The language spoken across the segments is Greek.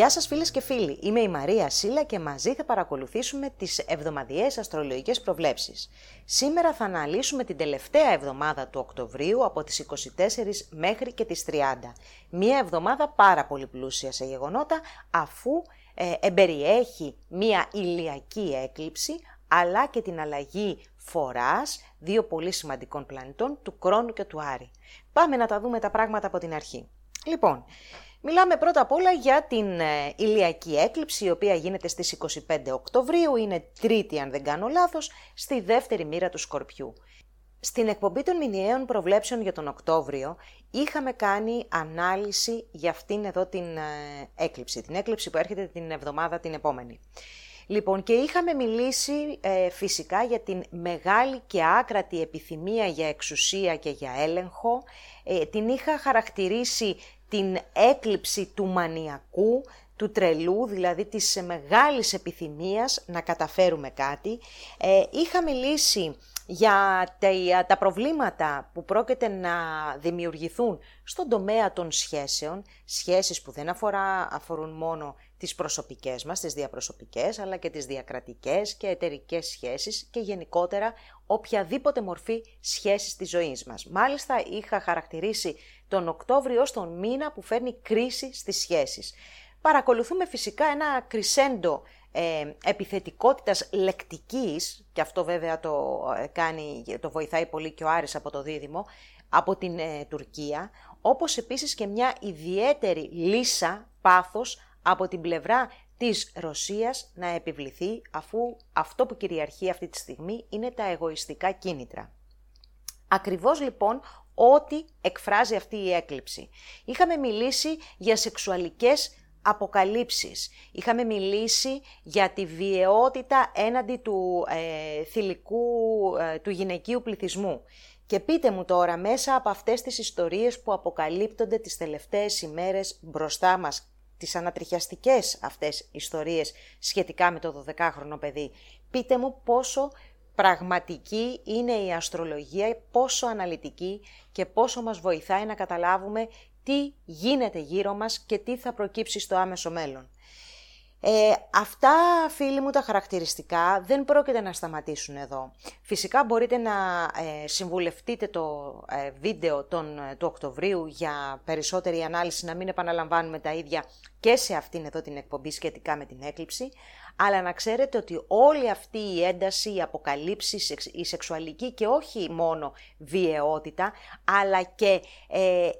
Γεια σας φίλες και φίλοι, είμαι η Μαρία Σίλα και μαζί θα παρακολουθήσουμε τις εβδομαδιαίες αστρολογικές προβλέψεις. Σήμερα θα αναλύσουμε την τελευταία εβδομάδα του Οκτωβρίου από τις 24 μέχρι και τις 30. Μία εβδομάδα πάρα πολύ πλούσια σε γεγονότα αφού ε, εμπεριέχει μία ηλιακή έκλειψη αλλά και την αλλαγή φοράς δύο πολύ σημαντικών πλανητών του Κρόνου και του Άρη. Πάμε να τα δούμε τα πράγματα από την αρχή. Λοιπόν, Μιλάμε πρώτα απ' όλα για την ε, ηλιακή έκλειψη, η οποία γίνεται στις 25 Οκτωβρίου, είναι τρίτη αν δεν κάνω λάθος, στη δεύτερη μοίρα του Σκορπιού. Στην εκπομπή των μηνιαίων προβλέψεων για τον Οκτώβριο είχαμε κάνει ανάλυση για αυτήν εδώ την ε, έκλειψη, την έκλειψη που έρχεται την εβδομάδα την επόμενη. Λοιπόν, και είχαμε μιλήσει ε, φυσικά για την μεγάλη και άκρατη επιθυμία για εξουσία και για έλεγχο. την είχα χαρακτηρίσει την έκλειψη του μανιακού, του τρελού, δηλαδή της μεγάλης επιθυμίας να καταφέρουμε κάτι. Ε, είχα μιλήσει για τα, τα προβλήματα που πρόκειται να δημιουργηθούν στον τομέα των σχέσεων, σχέσεις που δεν αφορά, αφορούν μόνο τις προσωπικές μας, τις διαπροσωπικές, αλλά και τις διακρατικές και εταιρικές σχέσεις και γενικότερα οποιαδήποτε μορφή σχέσης της ζωής μας. Μάλιστα είχα χαρακτηρίσει τον Οκτώβριο ως τον μήνα που φέρνει κρίση στις σχέσεις. Παρακολουθούμε φυσικά ένα κρισέντο ε, επιθετικότητας λεκτικής, και αυτό βέβαια το, ε, κάνει, το βοηθάει πολύ και ο Άρης από το Δίδυμο, από την ε, Τουρκία, όπως επίσης και μια ιδιαίτερη λύσα πάθος από την πλευρά της Ρωσίας να επιβληθεί αφού αυτό που κυριαρχεί αυτή τη στιγμή είναι τα εγωιστικά κίνητρα. Ακριβώς λοιπόν ό,τι εκφράζει αυτή η έκλειψη. Είχαμε μιλήσει για σεξουαλικές αποκαλύψεις. Είχαμε μιλήσει για τη βιαιότητα έναντι του ε, θηλυκού, ε, του γυναικείου πληθυσμού. Και πείτε μου τώρα μέσα από αυτές τις ιστορίες που αποκαλύπτονται τις τελευταίες ημέρες μπροστά μας, τις ανατριχιαστικές αυτές ιστορίες σχετικά με το 12χρονο παιδί, πείτε μου πόσο πραγματική είναι η αστρολογία, πόσο αναλυτική και πόσο μας βοηθάει να καταλάβουμε τι γίνεται γύρω μας και τι θα προκύψει στο άμεσο μέλλον. Ε, αυτά, φίλοι μου, τα χαρακτηριστικά δεν πρόκειται να σταματήσουν εδώ. Φυσικά μπορείτε να ε, συμβουλευτείτε το ε, βίντεο τον, ε, του Οκτωβρίου για περισσότερη ανάλυση, να μην επαναλαμβάνουμε τα ίδια και σε αυτήν εδώ την εκπομπή σχετικά με την έκλειψη, αλλά να ξέρετε ότι όλη αυτή η ένταση, η αποκαλύψη, η σεξουαλική και όχι μόνο βιαιότητα, αλλά και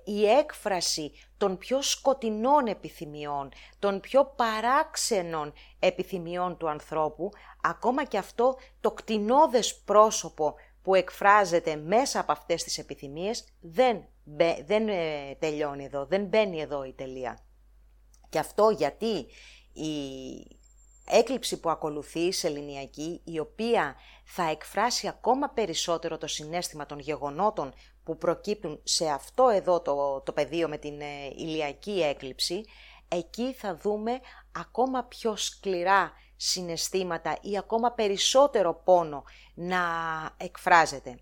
η έκφραση των πιο σκοτεινών επιθυμιών, των πιο παράξενων επιθυμιών του ανθρώπου, ακόμα και αυτό το κτηνόδες πρόσωπο που εκφράζεται μέσα από αυτές τις επιθυμίες δεν, δεν ε, τελειώνει εδώ, δεν μπαίνει εδώ η τελεία. Και αυτό γιατί η έκλειψη που ακολουθεί σε ελληνιακή, η οποία θα εκφράσει ακόμα περισσότερο το συνέστημα των γεγονότων που προκύπτουν σε αυτό εδώ το, το πεδίο με την ε, ηλιακή έκλειψη, εκεί θα δούμε ακόμα πιο σκληρά συναισθήματα ή ακόμα περισσότερο πόνο να εκφράζεται.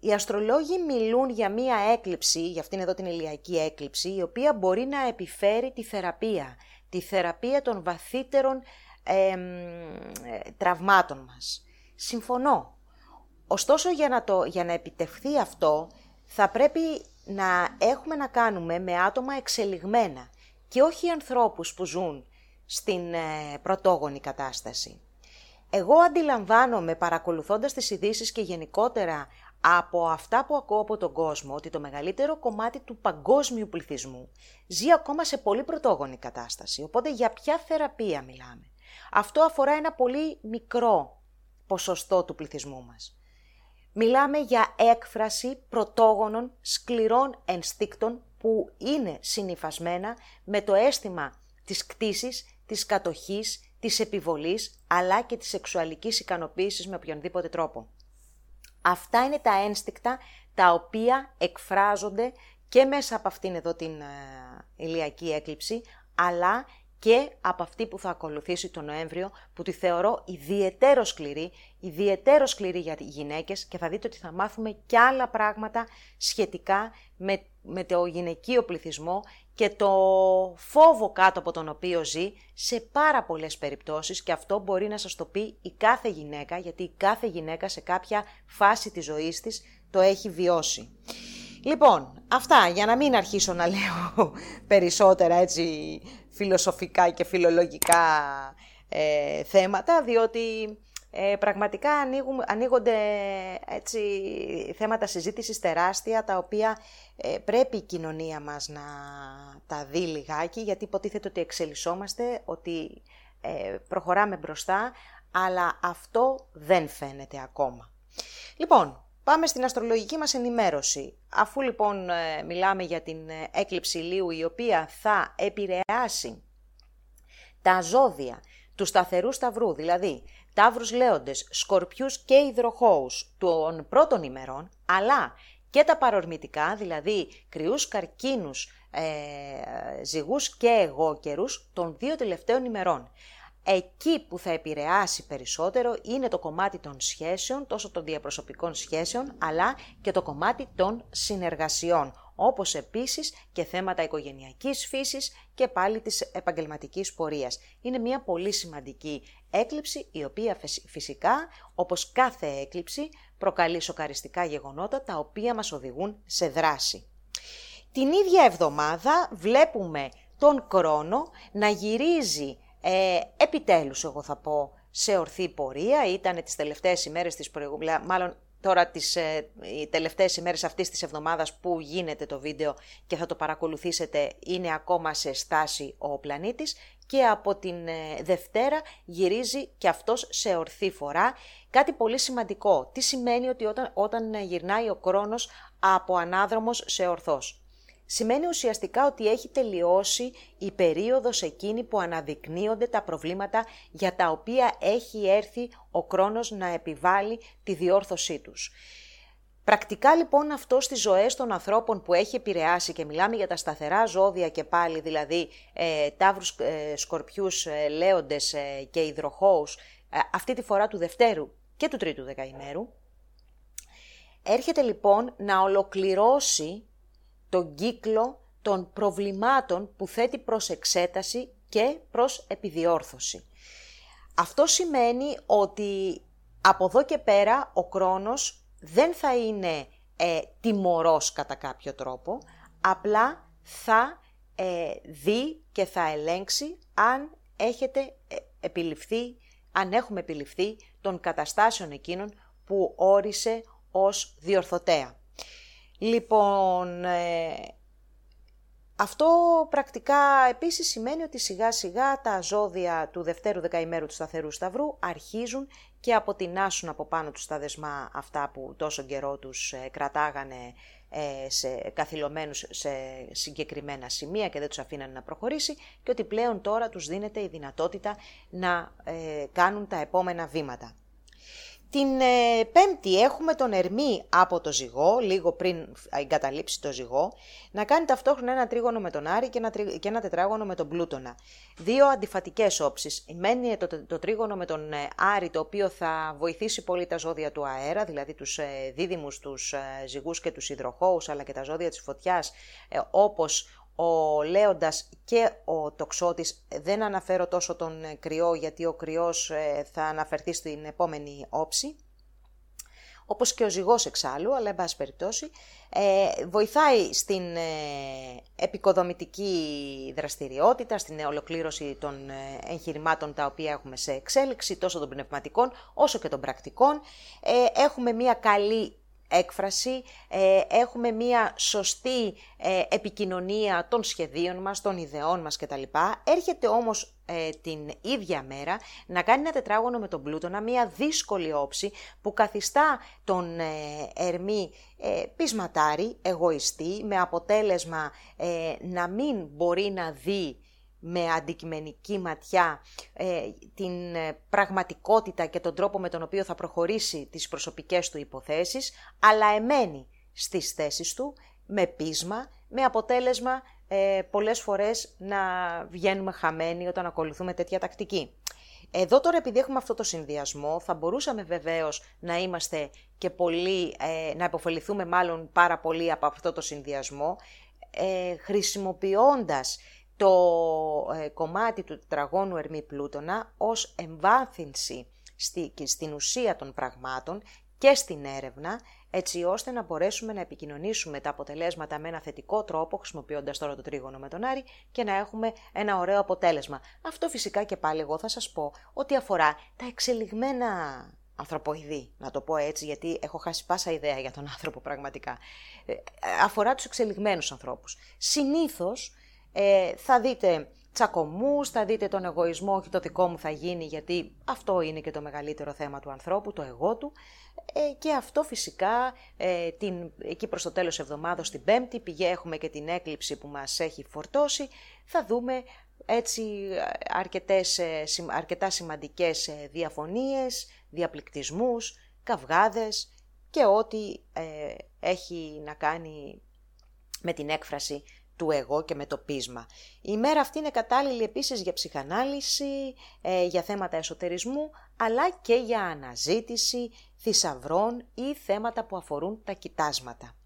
Οι αστρολόγοι μιλούν για μία έκλειψη, για αυτήν εδώ την ηλιακή έκλειψη, η οποία μπορεί να επιφέρει τη θεραπεία, τη θεραπεία των βαθύτερων ε, τραυμάτων μας. Συμφωνώ. Ωστόσο για να, το, για να επιτευχθεί αυτό θα πρέπει να έχουμε να κάνουμε με άτομα εξελιγμένα και όχι ανθρώπους που ζουν στην ε, πρωτόγονη κατάσταση. Εγώ αντιλαμβάνομαι παρακολουθώντας τις ειδήσεις και γενικότερα από αυτά που ακούω από τον κόσμο ότι το μεγαλύτερο κομμάτι του παγκόσμιου πληθυσμού ζει ακόμα σε πολύ πρωτόγονη κατάσταση. Οπότε για ποια θεραπεία μιλάμε; Αυτό αφορά ένα πολύ μικρό ποσοστό του πληθυσμού μας. Μιλάμε για έκφραση πρωτόγονων σκληρών ενστίκτων που είναι συνειφασμένα με το αίσθημα της κτήσης, της κατοχής, της επιβολής, αλλά και της σεξουαλικής ικανοποίησης με οποιονδήποτε τρόπο. Αυτά είναι τα ένστικτα τα οποία εκφράζονται και μέσα από αυτήν εδώ την ε, ηλιακή έκλειψη, αλλά και από αυτή που θα ακολουθήσει τον Νοέμβριο, που τη θεωρώ ιδιαίτερο σκληρή, ιδιαίτερο σκληρή για γυναίκες και θα δείτε ότι θα μάθουμε και άλλα πράγματα σχετικά με, με το γυναικείο πληθυσμό και το φόβο κάτω από τον οποίο ζει σε πάρα πολλές περιπτώσεις και αυτό μπορεί να σας το πει η κάθε γυναίκα, γιατί η κάθε γυναίκα σε κάποια φάση της ζωής της το έχει βιώσει. Λοιπόν, αυτά για να μην αρχίσω να λέω περισσότερα έτσι φιλοσοφικά και φιλολογικά ε, θέματα, διότι ε, πραγματικά ανοίγονται έτσι, θέματα συζήτησης τεράστια, τα οποία ε, πρέπει η κοινωνία μας να τα δει λιγάκι, γιατί υποτίθεται ότι εξελισσόμαστε, ότι ε, προχωράμε μπροστά, αλλά αυτό δεν φαίνεται ακόμα. Λοιπόν, πάμε στην αστρολογική μας ενημέρωση. Αφού λοιπόν μιλάμε για την έκλειψη ηλίου, η οποία θα επηρεάσει τα ζώδια του σταθερού σταυρού, δηλαδή τάβρους λέοντες, σκορπιούς και υδροχώους των πρώτων ημερών, αλλά και τα παρορμητικά, δηλαδή κρυούς καρκίνους, ε, ζυγούς και εγώκερους των δύο τελευταίων ημερών. Εκεί που θα επηρεάσει περισσότερο είναι το κομμάτι των σχέσεων, τόσο των διαπροσωπικών σχέσεων, αλλά και το κομμάτι των συνεργασιών, όπως επίσης και θέματα οικογενειακής φύσης και πάλι της επαγγελματικής πορείας. Είναι μια πολύ σημαντική έκλειψη, η οποία φυσικά, όπως κάθε έκλειψη, προκαλεί σοκαριστικά γεγονότα, τα οποία μας οδηγούν σε δράση. Την ίδια εβδομάδα βλέπουμε τον χρόνο να γυρίζει ε, επιτέλους, εγώ θα πω, σε ορθή πορεία. Ήταν τις τελευταίες ημέρες της προηγούμενης, μάλλον τώρα τις ε, οι τελευταίες ημέρες αυτής της εβδομάδας που γίνεται το βίντεο και θα το παρακολουθήσετε είναι ακόμα σε στάση ο πλανήτης και από την ε, Δευτέρα γυρίζει και αυτός σε ορθή φορά. Κάτι πολύ σημαντικό. Τι σημαίνει ότι όταν, όταν γυρνάει ο χρόνος από ανάδρομος σε ορθός; Σημαίνει ουσιαστικά ότι έχει τελειώσει η περίοδος εκείνη που αναδεικνύονται τα προβλήματα για τα οποία έχει έρθει ο χρόνος να επιβάλλει τη διόρθωσή τους. Πρακτικά λοιπόν αυτό στις ζωές των ανθρώπων που έχει επηρεάσει και μιλάμε για τα σταθερά ζώδια και πάλι δηλαδή ε, τάβρους, ε, σκορπιούς, ε, λέοντες ε, και υδροχώους ε, αυτή τη φορά του Δευτέρου και του Τρίτου Δεκαημέρου έρχεται λοιπόν να ολοκληρώσει τον κύκλο των προβλημάτων που θέτει προς εξέταση και προς επιδιόρθωση. Αυτό σημαίνει ότι από εδώ και πέρα ο χρόνος δεν θα είναι ε, τιμωρός κατά κάποιο τρόπο, απλά θα ε, δει και θα ελέγξει αν έχετε ε, επιληφθεί, αν έχουμε επιληφθεί των καταστάσεων εκείνων που όρισε ως διορθωτέα. Λοιπόν, ε, αυτό πρακτικά επίσης σημαίνει ότι σιγά σιγά τα ζώδια του δευτέρου δεκαημέρου του σταθερού σταυρού αρχίζουν και αποτινάσουν από πάνω τους τα δεσμά αυτά που τόσο καιρό τους ε, κρατάγανε ε, σε, καθυλωμένους σε συγκεκριμένα σημεία και δεν τους αφήνανε να προχωρήσει και ότι πλέον τώρα τους δίνεται η δυνατότητα να κάνουν τα επόμενα βήματα. Την ε, πέμπτη έχουμε τον Ερμή από το ζυγό, λίγο πριν εγκαταλείψει το ζυγό, να κάνει ταυτόχρονα ένα τρίγωνο με τον Άρη και ένα, και ένα τετράγωνο με τον Πλούτονα. Δύο αντιφατικές όψεις. Μένει το, το, τρίγωνο με τον ε, Άρη, το οποίο θα βοηθήσει πολύ τα ζώδια του αέρα, δηλαδή τους ε, δίδυμους, τους ε, ζυγούς και τους υδροχώους, αλλά και τα ζώδια της φωτιάς, ε, όπως ο Λέοντας και ο τοξότης, δεν αναφέρω τόσο τον κρυό γιατί ο κρυός ε, θα αναφερθεί στην επόμενη όψη, όπως και ο ζυγός εξάλλου, αλλά εν πάση περιπτώσει, ε, βοηθάει στην ε, επικοδομητική δραστηριότητα, στην ολοκλήρωση των ε, εγχειρημάτων τα οποία έχουμε σε εξέλιξη, τόσο των πνευματικών όσο και των πρακτικών. έχουμε μια καλή έκφραση, ε, έχουμε μία σωστή ε, επικοινωνία των σχεδίων μας, των ιδεών μας κτλ. Έρχεται όμως ε, την ίδια μέρα να κάνει ένα τετράγωνο με τον Πλούτονα, μία δύσκολη όψη που καθιστά τον Ερμή πεισματάρι, εγωιστή, με αποτέλεσμα να μην μπορεί να δει με αντικειμενική ματιά ε, την ε, πραγματικότητα και τον τρόπο με τον οποίο θα προχωρήσει τις προσωπικές του υποθέσεις, αλλά εμένει στις θέσεις του με πείσμα, με αποτέλεσμα ε, πολλές φορές να βγαίνουμε χαμένοι όταν ακολουθούμε τέτοια τακτική. Εδώ τώρα επειδή έχουμε αυτό το συνδυασμό θα μπορούσαμε βεβαίως να είμαστε και πολύ, ε, να υποφεληθούμε μάλλον πάρα πολύ από αυτό το συνδυασμό ε, χρησιμοποιώντας το ε, κομμάτι του τετραγώνου Ερμή Πλούτονα ως εμβάθυνση στη, στην ουσία των πραγμάτων και στην έρευνα, έτσι ώστε να μπορέσουμε να επικοινωνήσουμε τα αποτελέσματα με ένα θετικό τρόπο, χρησιμοποιώντας τώρα το τρίγωνο με τον Άρη και να έχουμε ένα ωραίο αποτέλεσμα. Αυτό φυσικά και πάλι εγώ θα σας πω ότι αφορά τα εξελιγμένα ανθρωποειδή, να το πω έτσι, γιατί έχω χάσει πάσα ιδέα για τον άνθρωπο πραγματικά. Ε, αφορά τους εξελιγμένους ανθρώπους. Συνήθως ε, θα δείτε τσακωμούς, θα δείτε τον εγωισμό, όχι το δικό μου θα γίνει, γιατί αυτό είναι και το μεγαλύτερο θέμα του ανθρώπου, το εγώ του. Ε, και αυτό φυσικά ε, την, εκεί προς το τέλος εβδομάδος, την Πέμπτη, πηγέ, έχουμε και την έκλειψη που μας έχει φορτώσει, θα δούμε έτσι αρκετές, ε, αρκετά σημαντικές ε, διαφωνίες, διαπληκτισμούς, καυγάδες και ό,τι έχει να κάνει με την έκφραση του εγώ και με το πείσμα. Η μέρα αυτή είναι κατάλληλη επίσης για ψυχανάλυση, ε, για θέματα εσωτερισμού, αλλά και για αναζήτηση θησαυρών ή θέματα που αφορούν τα κοιτάσματα.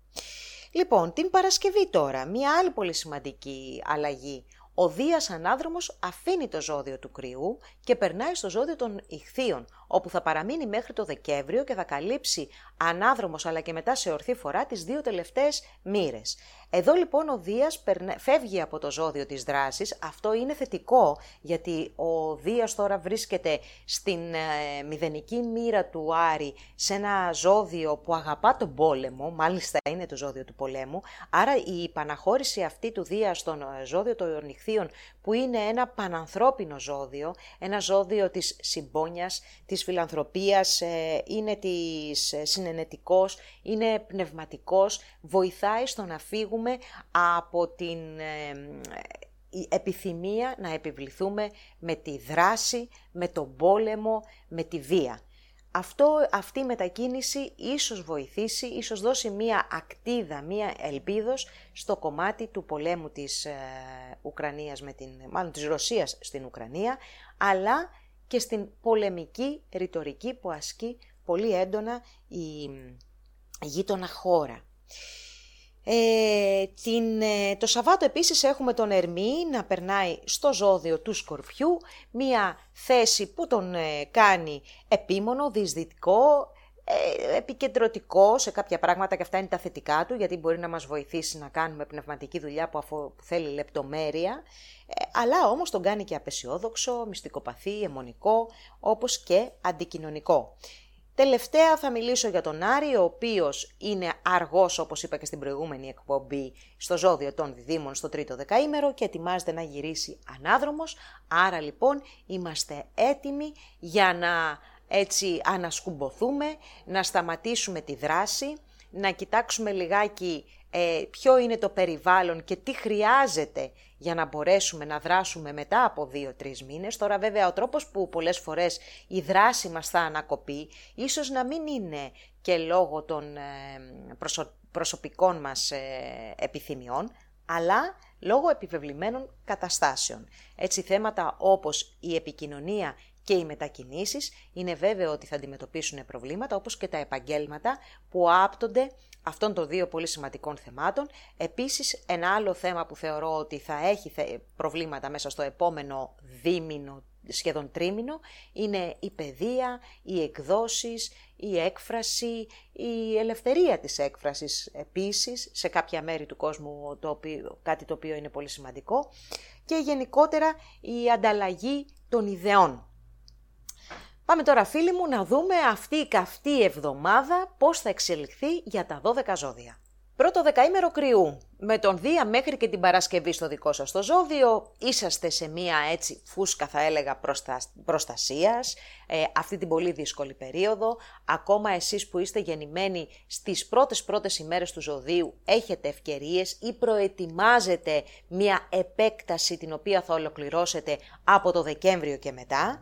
Λοιπόν, την Παρασκευή τώρα, μία άλλη πολύ σημαντική αλλαγή. Ο Δίας Ανάδρομος αφήνει το ζώδιο του κρυού και περνάει στο ζώδιο των ηχθείων, όπου θα παραμείνει μέχρι το Δεκέμβριο και θα καλύψει ανάδρομος αλλά και μετά σε ορθή φορά τις δύο τελευταίες μοίρες. Εδώ λοιπόν ο Δίας φεύγει από το ζώδιο της δράσης, αυτό είναι θετικό γιατί ο Δίας τώρα βρίσκεται στην ε, μηδενική μοίρα του Άρη σε ένα ζώδιο που αγαπά τον πόλεμο, μάλιστα είναι το ζώδιο του πολέμου, άρα η παναχώρηση αυτή του Δία στον ε, ζώδιο των νυχθείων που είναι ένα πανανθρώπινο ζώδιο, ένα ζώδιο της συμπόνιας, της φιλανθρωπίας, ε, είναι της ε, συνενετικός, είναι πνευματικός, βοηθάει στο να φύγουμε από την ε, επιθυμία να επιβληθούμε με τη δράση, με τον πόλεμο, με τη βία. Αυτό, αυτή η μετακίνηση ίσως βοηθήσει, ίσως δώσει μία ακτίδα, μία ελπίδος στο κομμάτι του πολέμου της ε, Ουκρανίας με την, μάλλον της Ρωσίας στην Ουκρανία, αλλά και στην πολεμική ρητορική που ασκεί πολύ έντονα η γείτονα χώρα. Ε, την, ε, το Σαββάτο επίσης έχουμε τον Ερμή να περνάει στο ζώδιο του Σκορπιού, μία θέση που τον ε, κάνει επίμονο, δυσδυτικό, ε, επικεντρωτικό σε κάποια πράγματα και αυτά είναι τα θετικά του γιατί μπορεί να μας βοηθήσει να κάνουμε πνευματική δουλειά που, αφού, θέλει λεπτομέρεια αλλά όμως τον κάνει και απεσιόδοξο, μυστικοπαθή, αιμονικό όπως και αντικοινωνικό. Τελευταία θα μιλήσω για τον Άρη, ο οποίος είναι αργός, όπως είπα και στην προηγούμενη εκπομπή, στο ζώδιο των διδήμων στο τρίτο δεκαήμερο και ετοιμάζεται να γυρίσει ανάδρομος. Άρα λοιπόν είμαστε έτοιμοι για να έτσι ανασκουμποθούμε, να σταματήσουμε τη δράση, να κοιτάξουμε λιγάκι ε, ποιο είναι το περιβάλλον και τι χρειάζεται για να μπορέσουμε να δράσουμε μετά από δύο-τρεις μήνες. Τώρα βέβαια ο τρόπος που πολλές φορές η δράση μας θα ανακοπεί, ίσως να μην είναι και λόγω των ε, προσωπικών μας ε, επιθυμιών, αλλά λόγω επιβεβλημένων καταστάσεων. Έτσι θέματα όπως η επικοινωνία και οι μετακινήσεις είναι βέβαιο ότι θα αντιμετωπίσουν προβλήματα όπως και τα επαγγέλματα που άπτονται αυτών των δύο πολύ σημαντικών θεμάτων. Επίσης, ένα άλλο θέμα που θεωρώ ότι θα έχει προβλήματα μέσα στο επόμενο δίμηνο, σχεδόν τρίμηνο, είναι η παιδεία, οι εκδόσεις, η έκφραση, η ελευθερία της έκφρασης επίσης, σε κάποια μέρη του κόσμου το οποίο, κάτι το οποίο είναι πολύ σημαντικό, και γενικότερα η ανταλλαγή των ιδεών. Πάμε τώρα φίλοι μου να δούμε αυτή η καυτή εβδομάδα πώς θα εξελιχθεί για τα 12 ζώδια. Πρώτο δεκαήμερο κρυού. Με τον Δία μέχρι και την Παρασκευή στο δικό σας το ζώδιο είσαστε σε μία έτσι φούσκα θα έλεγα προστα... προστασίας ε, αυτή την πολύ δύσκολη περίοδο. Ακόμα εσείς που είστε γεννημένοι στις πρώτες πρώτες ημέρες του ζωδίου έχετε ευκαιρίες ή προετοιμάζετε μία επέκταση την οποία θα ολοκληρώσετε από το Δεκέμβριο και μετά.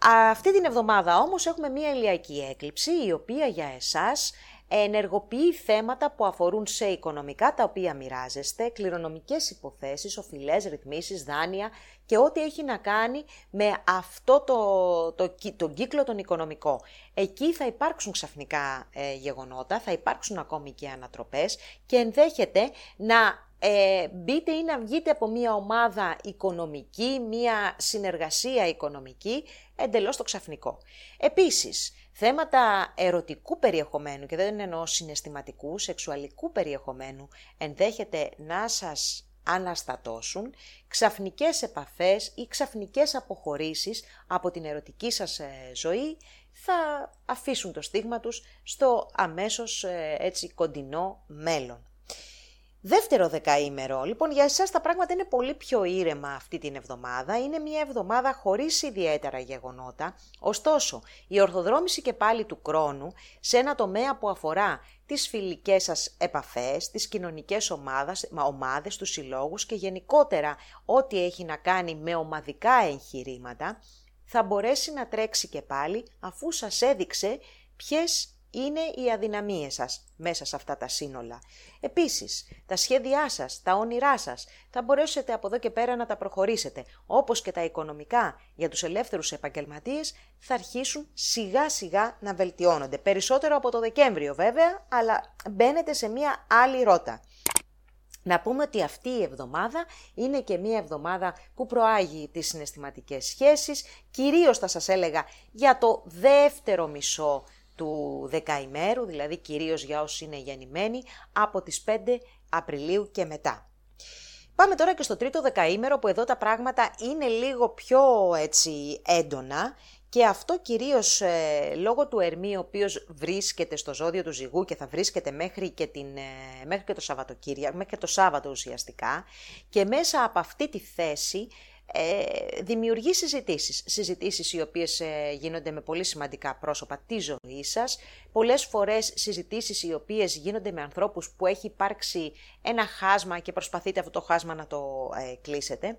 Αυτή την εβδομάδα όμως έχουμε μία ηλιακή έκλειψη η οποία για εσάς ενεργοποιεί θέματα που αφορούν σε οικονομικά τα οποία μοιράζεστε, κληρονομικές υποθέσεις, οφειλές, ρυθμίσεις, δάνεια και ό,τι έχει να κάνει με αυτό το, το, τον κύκλο τον οικονομικό. Εκεί θα υπάρξουν ξαφνικά ε, γεγονότα, θα υπάρξουν ακόμη και ανατροπές και ενδέχεται να ε, μπείτε ή να βγείτε από μια ομάδα οικονομική, μια συνεργασία οικονομική, εντελώς το ξαφνικό. Επίσης, θέματα ερωτικού περιεχομένου, και δεν εννοώ συναισθηματικού, σεξουαλικού περιεχομένου, ενδέχεται να σας αναστατώσουν, ξαφνικές επαφές ή ξαφνικές αποχωρήσεις από την ερωτική σας ε, ζωή θα αφήσουν το στίγμα τους στο αμέσως ε, έτσι κοντινό μέλλον. Δεύτερο δεκαήμερο. Λοιπόν, για εσάς τα πράγματα είναι πολύ πιο ήρεμα αυτή την εβδομάδα. Είναι μια εβδομάδα χωρίς ιδιαίτερα γεγονότα. Ωστόσο, η ορθοδρόμηση και πάλι του χρόνου σε ένα τομέα που αφορά τις φιλικές σας επαφές, τις κοινωνικές ομάδες, ομάδες τους συλλόγους και γενικότερα ό,τι έχει να κάνει με ομαδικά εγχειρήματα, θα μπορέσει να τρέξει και πάλι αφού σας έδειξε ποιες είναι οι αδυναμίες σας μέσα σε αυτά τα σύνολα. Επίσης, τα σχέδιά σας, τα όνειρά σας, θα μπορέσετε από εδώ και πέρα να τα προχωρήσετε, όπως και τα οικονομικά για τους ελεύθερους επαγγελματίες θα αρχίσουν σιγά σιγά να βελτιώνονται. Περισσότερο από το Δεκέμβριο βέβαια, αλλά μπαίνετε σε μια άλλη ρότα. Να πούμε ότι αυτή η εβδομάδα είναι και μία εβδομάδα που προάγει τις συναισθηματικές σχέσεις, κυρίως θα σας έλεγα για το δεύτερο μισό του δεκαημέρου, δηλαδή κυρίως για όσους είναι γεννημένοι, από τις 5 Απριλίου και μετά. Πάμε τώρα και στο τρίτο δεκαήμερο που εδώ τα πράγματα είναι λίγο πιο έτσι έντονα και αυτό κυρίως ε, λόγω του Ερμή ο οποίος βρίσκεται στο ζώδιο του ζυγού και θα βρίσκεται μέχρι και, την, ε, μέχρι και το Σαββατοκύριακο, μέχρι και το Σάββατο ουσιαστικά και μέσα από αυτή τη θέση ε, δημιουργεί συζητήσεις. Συζητήσεις οι οποίες ε, γίνονται με πολύ σημαντικά πρόσωπα τη ζωή σας. Πολλές φορές συζητήσεις οι οποίες γίνονται με ανθρώπους που έχει υπάρξει ένα χάσμα και προσπαθείτε αυτό το χάσμα να το ε, κλείσετε.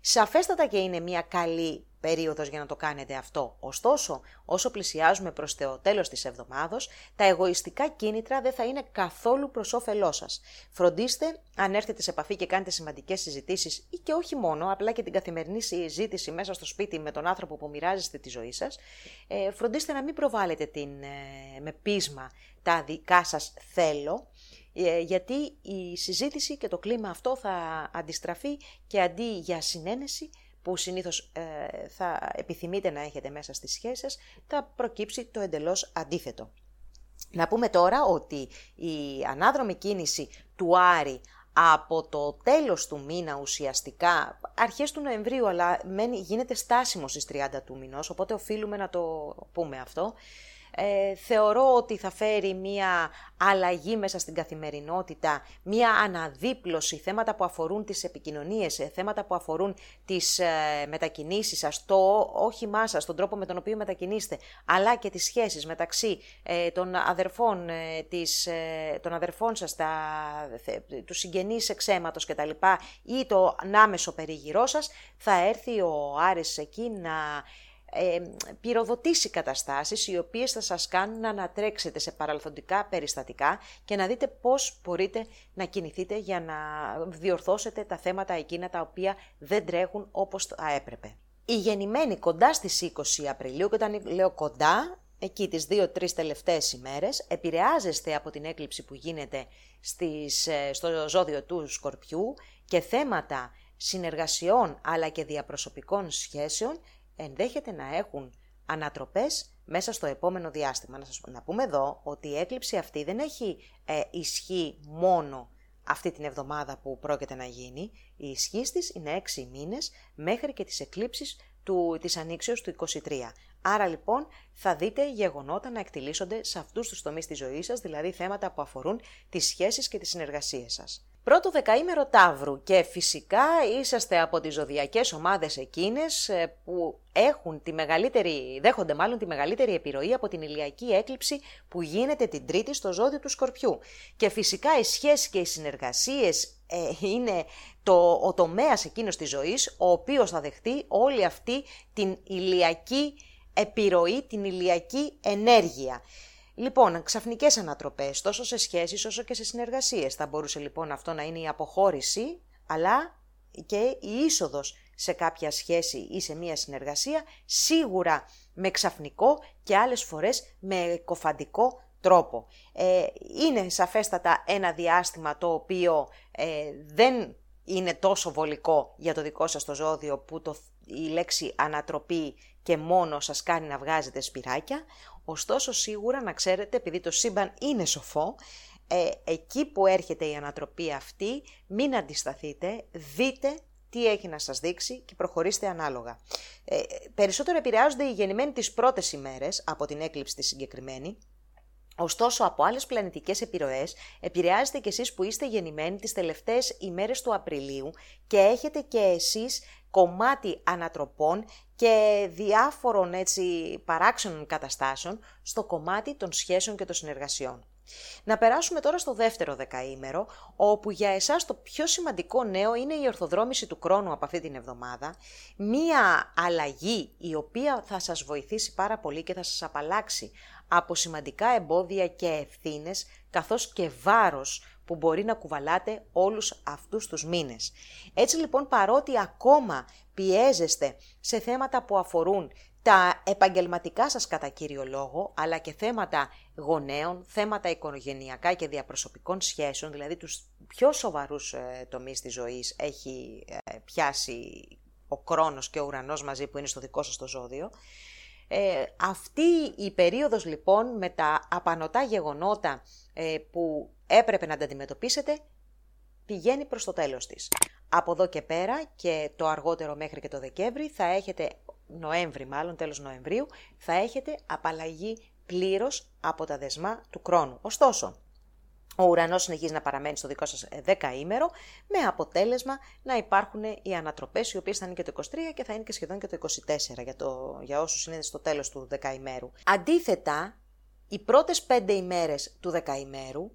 Σαφέστατα και είναι μια καλή περίοδος για να το κάνετε αυτό. Ωστόσο, όσο πλησιάζουμε προς το τέλος της εβδομάδος, τα εγωιστικά κίνητρα δεν θα είναι καθόλου προς όφελός σας. Φροντίστε, αν έρθετε σε επαφή και κάνετε σημαντικές συζητήσεις ή και όχι μόνο, απλά και την καθημερινή συζήτηση μέσα στο σπίτι με τον άνθρωπο που μοιράζεστε τη ζωή σας, ε, φροντίστε να μην προβάλλετε την, ε, με πείσμα τα δικά σας θέλω, ε, γιατί η συζήτηση και το κλίμα αυτό θα αντιστραφεί και αντί για συνένεση που συνήθως ε, θα επιθυμείτε να έχετε μέσα στις σχέσεις, θα προκύψει το εντελώς αντίθετο. Να πούμε τώρα ότι η ανάδρομη κίνηση του Άρη από το τέλος του μήνα ουσιαστικά, αρχές του Νοεμβρίου, αλλά γίνεται στάσιμο στις 30 του μηνός, οπότε οφείλουμε να το πούμε αυτό, ε, θεωρώ ότι θα φέρει μία αλλαγή μέσα στην καθημερινότητα, μία αναδίπλωση, θέματα που αφορούν τις επικοινωνίες, ε, θέματα που αφορούν τις ε, μετακινήσεις σας, το όχημά σας, τον τρόπο με τον οποίο μετακινείστε, αλλά και τις σχέσεις μεταξύ ε, των, αδερφών, ε, της, των αδερφών σας, τα, του συγγενείς εξαίματος κτλ. ή το ανάμεσο περίγυρό σας, θα έρθει ο Άρης εκεί να ε, πυροδοτήσει καταστάσεις οι οποίες θα σας κάνουν να ανατρέξετε σε παραλθοντικά περιστατικά και να δείτε πώς μπορείτε να κινηθείτε για να διορθώσετε τα θέματα εκείνα τα οποία δεν τρέχουν όπως θα έπρεπε. Η γεννημένη κοντά στις 20 Απριλίου, και όταν λέω κοντά, εκεί τις 2-3 τελευταίες ημέρες, επηρεάζεστε από την έκλειψη που γίνεται στις, ε, στο ζώδιο του Σκορπιού και θέματα συνεργασιών αλλά και διαπροσωπικών σχέσεων ενδέχεται να έχουν ανατροπές μέσα στο επόμενο διάστημα. Να, σας, να πούμε εδώ ότι η έκλειψη αυτή δεν έχει ε, ισχύ μόνο αυτή την εβδομάδα που πρόκειται να γίνει. Η ισχύ της είναι έξι μήνες μέχρι και τις εκλήψεις του, της ανοίξεως του 23. Άρα λοιπόν θα δείτε γεγονότα να εκτιλήσονται σε αυτούς τους τομείς της ζωής σας, δηλαδή θέματα που αφορούν τις σχέσεις και τις συνεργασίες σας. Πρώτο δεκαήμερο Ταύρου και φυσικά είσαστε από τις ζωδιακές ομάδες εκείνες ε, που έχουν τη μεγαλύτερη, δέχονται μάλλον τη μεγαλύτερη επιρροή από την ηλιακή έκλειψη που γίνεται την Τρίτη στο ζώδιο του Σκορπιού. Και φυσικά οι σχέσεις και οι συνεργασίες ε, είναι το, ο τομέας εκείνος της ζωής ο οποίος θα δεχτεί όλη αυτή την ηλιακή επιρροή, την ηλιακή ενέργεια. Λοιπόν, ξαφνικές ανατροπές, τόσο σε σχέσεις όσο και σε συνεργασίες. Θα μπορούσε λοιπόν αυτό να είναι η αποχώρηση, αλλά και η είσοδος σε κάποια σχέση ή σε μία συνεργασία, σίγουρα με ξαφνικό και άλλες φορές με κοφαντικό τρόπο. Ε, είναι σαφέστατα ένα διάστημα το οποίο ε, δεν είναι τόσο βολικό για το δικό σας το ζώδιο που το, η λέξη ανατροπή και μόνο σας κάνει να βγάζετε σπυράκια. Ωστόσο σίγουρα να ξέρετε, επειδή το σύμπαν είναι σοφό, ε, εκεί που έρχεται η ανατροπή αυτή, μην αντισταθείτε, δείτε τι έχει να σας δείξει και προχωρήστε ανάλογα. Ε, περισσότερο επηρεάζονται οι γεννημένοι τις πρώτες ημέρες από την έκλειψη τη συγκεκριμένη, Ωστόσο, από άλλες πλανητικές επιρροές, επηρεάζετε κι εσείς που είστε γεννημένοι τις τελευταίες ημέρες του Απριλίου και έχετε και εσείς κομμάτι ανατροπών και διάφορων έτσι παράξενων καταστάσεων στο κομμάτι των σχέσεων και των συνεργασιών. Να περάσουμε τώρα στο δεύτερο δεκαήμερο, όπου για εσάς το πιο σημαντικό νέο είναι η ορθοδρόμηση του χρόνου από αυτή την εβδομάδα, μία αλλαγή η οποία θα σας βοηθήσει πάρα πολύ και θα σας απαλλάξει από σημαντικά εμπόδια και ευθύνες, καθώς και βάρος που μπορεί να κουβαλάτε όλους αυτούς τους μήνες. Έτσι λοιπόν παρότι ακόμα πιέζεστε σε θέματα που αφορούν τα επαγγελματικά σας κατά κύριο λόγο, αλλά και θέματα γονέων, θέματα οικογενειακά και διαπροσωπικών σχέσεων, δηλαδή τους πιο σοβαρούς ε, τομείς της ζωής έχει ε, πιάσει ο κρόνος και ο ουρανός μαζί που είναι στο δικό σας το ζώδιο. Ε, αυτή η περίοδος λοιπόν με τα απανοτά γεγονότα ε, που έπρεπε να τα αντιμετωπίσετε πηγαίνει προς το τέλος της. Από εδώ και πέρα και το αργότερο μέχρι και το Δεκέμβρη θα έχετε Νοέμβρη μάλλον, τέλος Νοεμβρίου, θα έχετε απαλλαγή πλήρως από τα δεσμά του χρόνου. Ωστόσο, ο ουρανός συνεχίζει να παραμένει στο δικό σας ε, δεκαήμερο, με αποτέλεσμα να υπάρχουν οι ανατροπές, οι οποίες θα είναι και το 23 και θα είναι και σχεδόν και το 24 για, το, για όσους είναι στο τέλος του δεκαημέρου. Αντίθετα, οι πρώτες πέντε ημέρες του δεκαημέρου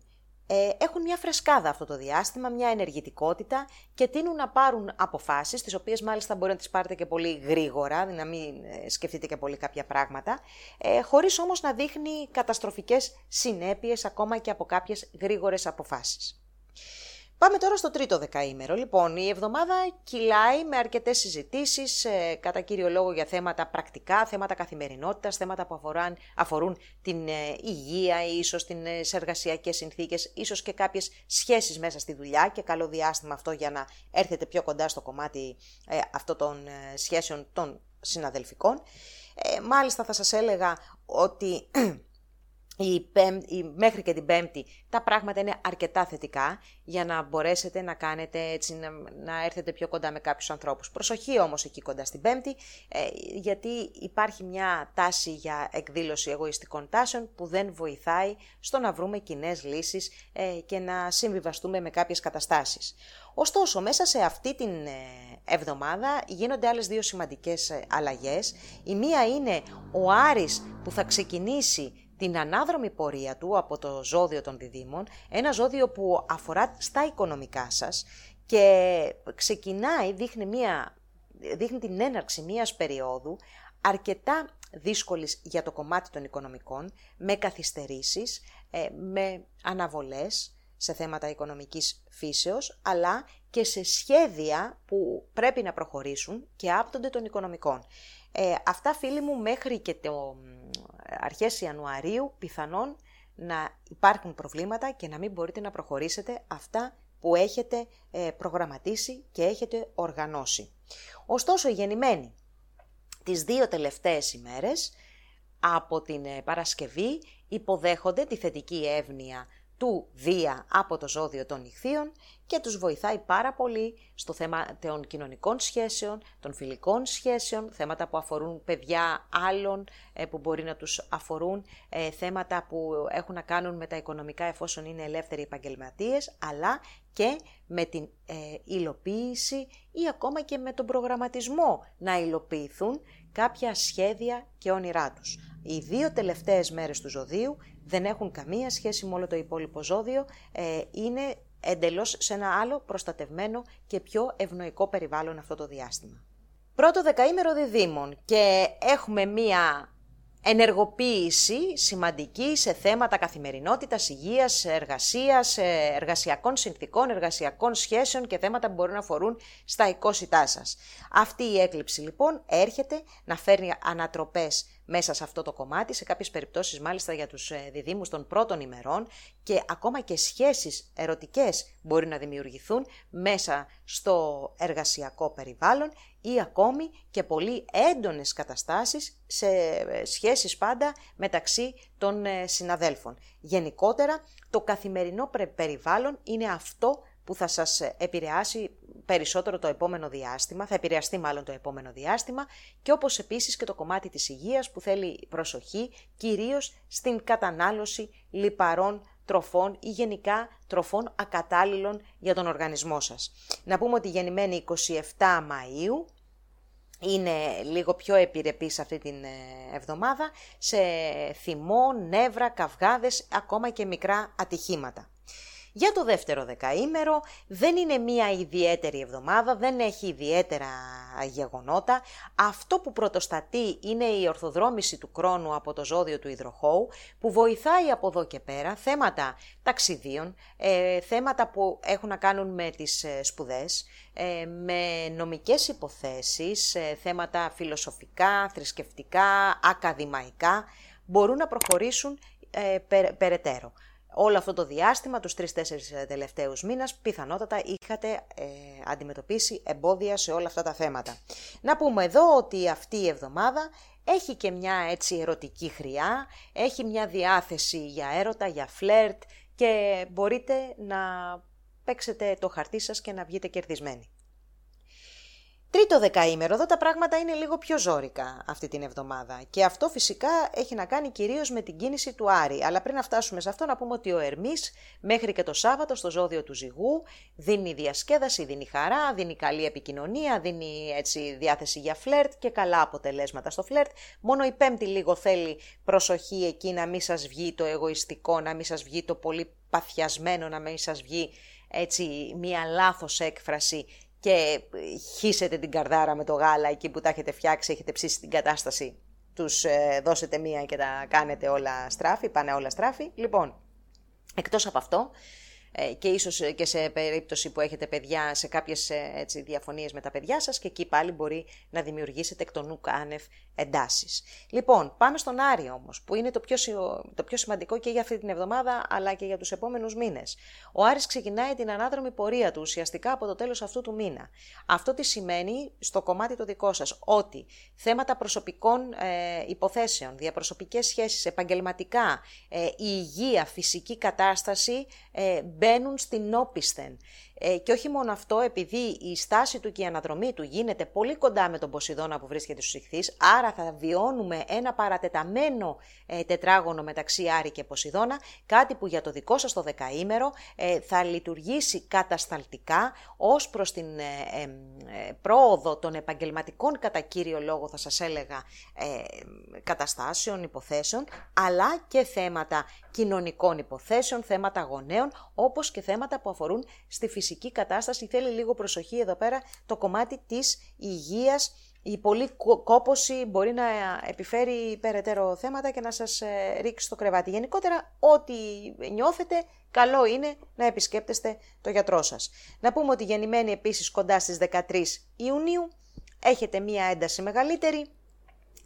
ε, έχουν μια φρεσκάδα αυτό το διάστημα, μια ενεργητικότητα και τείνουν να πάρουν αποφάσεις, τις οποίες μάλιστα μπορεί να τις πάρετε και πολύ γρήγορα, δηλαδή να μην ε, σκεφτείτε και πολύ κάποια πράγματα, ε, χωρίς όμως να δείχνει καταστροφικές συνέπειες ακόμα και από κάποιες γρήγορες αποφάσεις. Πάμε τώρα στο τρίτο δεκαήμερο. Λοιπόν, η εβδομάδα κυλάει με αρκετές συζητήσεις, ε, κατά κύριο λόγο για θέματα πρακτικά, θέματα καθημερινότητας, θέματα που αφορούν, αφορούν την ε, υγεία, ίσως τις εργασιακές συνθήκες, ίσως και κάποιες σχέσεις μέσα στη δουλειά και καλό διάστημα αυτό για να έρθετε πιο κοντά στο κομμάτι ε, αυτών των ε, σχέσεων των συναδελφικών. μάλιστα θα σας έλεγα ότι η μέχρι και την Πέμπτη τα πράγματα είναι αρκετά θετικά για να μπορέσετε να κάνετε έτσι, να, να έρθετε πιο κοντά με κάποιους ανθρώπους. Προσοχή όμως εκεί κοντά στην Πέμπτη, ε, γιατί υπάρχει μια τάση για εκδήλωση εγωιστικών τάσεων που δεν βοηθάει στο να βρούμε κοινέ λύσεις ε, και να συμβιβαστούμε με κάποιες καταστάσεις. Ωστόσο, μέσα σε αυτή την ε, εβδομάδα γίνονται άλλες δύο σημαντικές ε, αλλαγές. Η μία είναι ο Άρης που θα ξεκινήσει την ανάδρομη πορεία του από το ζώδιο των διδήμων, ένα ζώδιο που αφορά στα οικονομικά σας και ξεκινάει, δείχνει, μια, δείχνει την έναρξη μιας περίοδου αρκετά δύσκολης για το κομμάτι των οικονομικών, με καθυστερήσεις, ε, με αναβολές σε θέματα οικονομικής φύσεως, αλλά και σε σχέδια που πρέπει να προχωρήσουν και άπτονται των οικονομικών. Ε, αυτά φίλοι μου μέχρι και το αρχές Ιανουαρίου πιθανόν να υπάρχουν προβλήματα και να μην μπορείτε να προχωρήσετε αυτά που έχετε ε, προγραμματίσει και έχετε οργανώσει. Ωστόσο, οι γεννημένοι τις δύο τελευταίες ημέρες από την ε, Παρασκευή υποδέχονται τη θετική εύνοια του Δία από το ζώδιο των νυχθείων και τους βοηθάει πάρα πολύ στο θέμα των κοινωνικών σχέσεων, των φιλικών σχέσεων, θέματα που αφορούν παιδιά άλλων ε, που μπορεί να τους αφορούν, ε, θέματα που έχουν να κάνουν με τα οικονομικά εφόσον είναι ελεύθεροι επαγγελματίες, αλλά και με την ε, υλοποίηση ή ακόμα και με τον προγραμματισμό να υλοποιηθούν κάποια σχέδια και όνειρά τους. Οι δύο τελευταίες μέρες του ζωδίου δεν έχουν καμία σχέση με όλο το υπόλοιπο ζώδιο, ε, είναι εντελώς σε ένα άλλο προστατευμένο και πιο ευνοϊκό περιβάλλον αυτό το διάστημα. Πρώτο δεκαήμερο διδήμων και έχουμε μία ενεργοποίηση σημαντική σε θέματα καθημερινότητας, υγείας, εργασίας, ε, εργασιακών συνθήκων, εργασιακών σχέσεων και θέματα που μπορούν να αφορούν στα οικόσιτά σας. Αυτή η έκλειψη λοιπόν έρχεται να φέρνει ανατροπές μέσα σε αυτό το κομμάτι, σε κάποιες περιπτώσεις μάλιστα για τους ε, διδήμους των πρώτων ημερών και ακόμα και σχέσεις ερωτικές μπορεί να δημιουργηθούν μέσα στο εργασιακό περιβάλλον ή ακόμη και πολύ έντονες καταστάσεις σε ε, σχέσεις πάντα μεταξύ των ε, συναδέλφων. Γενικότερα, το καθημερινό περιβάλλον είναι αυτό που θα σας επηρεάσει περισσότερο το επόμενο διάστημα, θα επηρεαστεί μάλλον το επόμενο διάστημα και όπως επίσης και το κομμάτι της υγείας που θέλει προσοχή κυρίως στην κατανάλωση λιπαρών τροφών ή γενικά τροφών ακατάλληλων για τον οργανισμό σας. Να πούμε ότι γεννημένη 27 Μαΐου, είναι λίγο πιο επιρρεπής αυτή την ε, εβδομάδα σε θυμό, νεύρα, καυγάδες, ακόμα και μικρά ατυχήματα. Για το δεύτερο δεκαήμερο δεν είναι μία ιδιαίτερη εβδομάδα, δεν έχει ιδιαίτερα γεγονότα. Αυτό που πρωτοστατεί είναι η ορθοδρόμηση του χρόνου από το ζώδιο του υδροχώου, που βοηθάει από εδώ και πέρα θέματα ταξιδίων, ε, θέματα που έχουν να κάνουν με τις ε, σπουδές, ε, με νομικές υποθέσεις, θέματα φιλοσοφικά, θρησκευτικά, ακαδημαϊκά, μπορούν να προχωρήσουν περαιτέρω όλο αυτό το διάστημα, τους τρεις-τέσσερις ε, τελευταίους μήνες, πιθανότατα είχατε ε, αντιμετωπίσει εμπόδια σε όλα αυτά τα θέματα. Να πούμε εδώ ότι αυτή η εβδομάδα έχει και μια έτσι ερωτική χρειά, έχει μια διάθεση για έρωτα, για φλερτ και μπορείτε να παίξετε το χαρτί σας και να βγείτε κερδισμένοι. Τρίτο δεκαήμερο, εδώ τα πράγματα είναι λίγο πιο ζώρικα αυτή την εβδομάδα και αυτό φυσικά έχει να κάνει κυρίως με την κίνηση του Άρη. Αλλά πριν να φτάσουμε σε αυτό να πούμε ότι ο Ερμής μέχρι και το Σάββατο στο ζώδιο του Ζυγού δίνει διασκέδαση, δίνει χαρά, δίνει καλή επικοινωνία, δίνει έτσι διάθεση για φλερτ και καλά αποτελέσματα στο φλερτ. Μόνο η Πέμπτη λίγο θέλει προσοχή εκεί να μην σας βγει το εγωιστικό, να μην σας βγει το πολύ παθιασμένο, να μην σας βγει έτσι μία λάθος έκφραση και χύσετε την καρδάρα με το γάλα εκεί που τα έχετε φτιάξει, έχετε ψήσει την κατάσταση, τους ε, δώσετε μία και τα κάνετε όλα στράφη, πάνε όλα στράφη. Λοιπόν, εκτός από αυτό, ε, και ίσως ε, και σε περίπτωση που έχετε παιδιά σε κάποιες έτσι, διαφωνίες με τα παιδιά σας και εκεί πάλι μπορεί να δημιουργήσετε εκ των νουκ άνευ εντάσεις. Λοιπόν, πάμε στον Άρη όμως, που είναι το πιο, το πιο σημαντικό και για αυτή την εβδομάδα, αλλά και για τους επόμενους μήνες. Ο Άρης ξεκινάει την ανάδρομη πορεία του ουσιαστικά από το τέλος αυτού του μήνα. Αυτό τι σημαίνει στο κομμάτι το δικό σας, ότι θέματα προσωπικών ε, υποθέσεων, διαπροσωπικές σχέσεις, επαγγελματικά, ε, η υγεία, φυσική κατάσταση ε, μπαίνουν στην όπισθεν. Ε, και όχι μόνο αυτό, επειδή η στάση του και η αναδρομή του γίνεται πολύ κοντά με τον Ποσειδώνα που βρίσκεται στους ηχθείς, άρα θα βιώνουμε ένα παρατεταμένο ε, τετράγωνο μεταξύ Άρη και Ποσειδώνα, κάτι που για το δικό σας το δεκαήμερο ε, θα λειτουργήσει κατασταλτικά ως προς την ε, πρόοδο των επαγγελματικών κατά κύριο λόγο θα σας έλεγα καταστάσεων, υποθέσεων, αλλά και θέματα κοινωνικών υποθέσεων, θέματα γονέων, όπως και θέματα που αφορούν στη φυσική κατάσταση. Θέλει λίγο προσοχή εδώ πέρα το κομμάτι της υγείας. Η πολλή κόποση μπορεί να επιφέρει περαιτέρω θέματα και να σας ε, ρίξει στο κρεβάτι. Γενικότερα, ό,τι νιώθετε, καλό είναι να επισκέπτεστε το γιατρό σας. Να πούμε ότι γεννημένοι επίσης κοντά στις 13 Ιουνίου, έχετε μία ένταση μεγαλύτερη,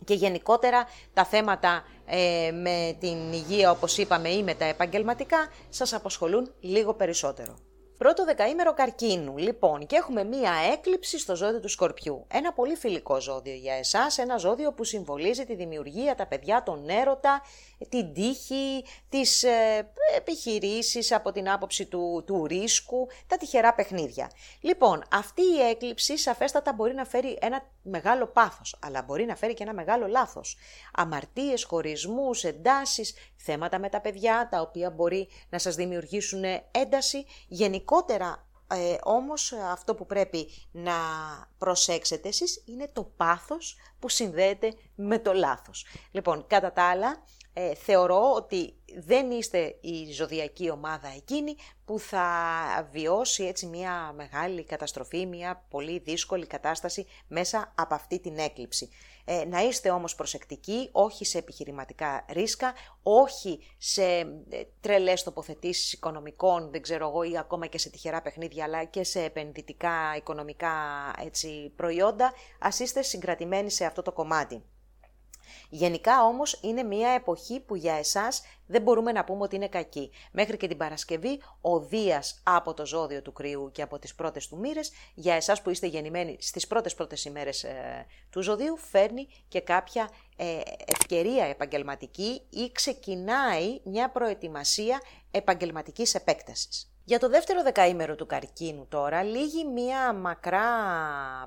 και γενικότερα τα θέματα ε, με την υγεία όπως είπαμε ή με τα επαγγελματικά σας αποσχολούν λίγο περισσότερο. Πρώτο δεκαήμερο καρκίνου. Λοιπόν, και έχουμε μία έκλειψη στο ζώδιο του Σκορπιού. Ένα πολύ φιλικό ζώδιο για εσάς, ένα ζώδιο που συμβολίζει τη δημιουργία, τα παιδιά, τον έρωτα, την τύχη, τις ε, επιχειρήσεις από την άποψη του, του ρίσκου, τα τυχερά παιχνίδια. Λοιπόν, αυτή η έκλειψη σαφέστατα μπορεί να φέρει ένα μεγάλο πάθος, αλλά μπορεί να φέρει και ένα μεγάλο λάθος. Αμαρτίες, χωρισμούς, εντάσεις, θέματα με τα παιδιά, τα οποία μπορεί να σας δημιουργήσουν ένταση. Γενικότερα ε, όμως αυτό που πρέπει να προσέξετε εσείς είναι το πάθος που συνδέεται με το λάθος. Λοιπόν, κατά τα άλλα, ε, θεωρώ ότι δεν είστε η ζωδιακή ομάδα εκείνη που θα βιώσει έτσι μια μεγάλη καταστροφή, μια πολύ δύσκολη κατάσταση μέσα από αυτή την έκλειψη. Ε, να είστε όμως προσεκτικοί, όχι σε επιχειρηματικά ρίσκα, όχι σε ε, τρελές τοποθετήσεις οικονομικών, δεν ξέρω εγώ, ή ακόμα και σε τυχερά παιχνίδια, αλλά και σε επενδυτικά οικονομικά έτσι, προϊόντα. Ας είστε συγκρατημένοι σε αυτό το κομμάτι. Γενικά όμως είναι μια εποχή που για εσάς δεν μπορούμε να πούμε ότι είναι κακή. Μέχρι και την Παρασκευή ο Δίας από το ζώδιο του κρυού και από τις πρώτες του μοίρες, για εσάς που είστε γεννημένοι στις πρώτες πρώτες ημέρες ε, του ζωδίου, φέρνει και κάποια ε, ευκαιρία επαγγελματική ή ξεκινάει μια προετοιμασία επαγγελματικής επέκτασης. Για το δεύτερο δεκαήμερο του καρκίνου τώρα, λίγη μία μακρά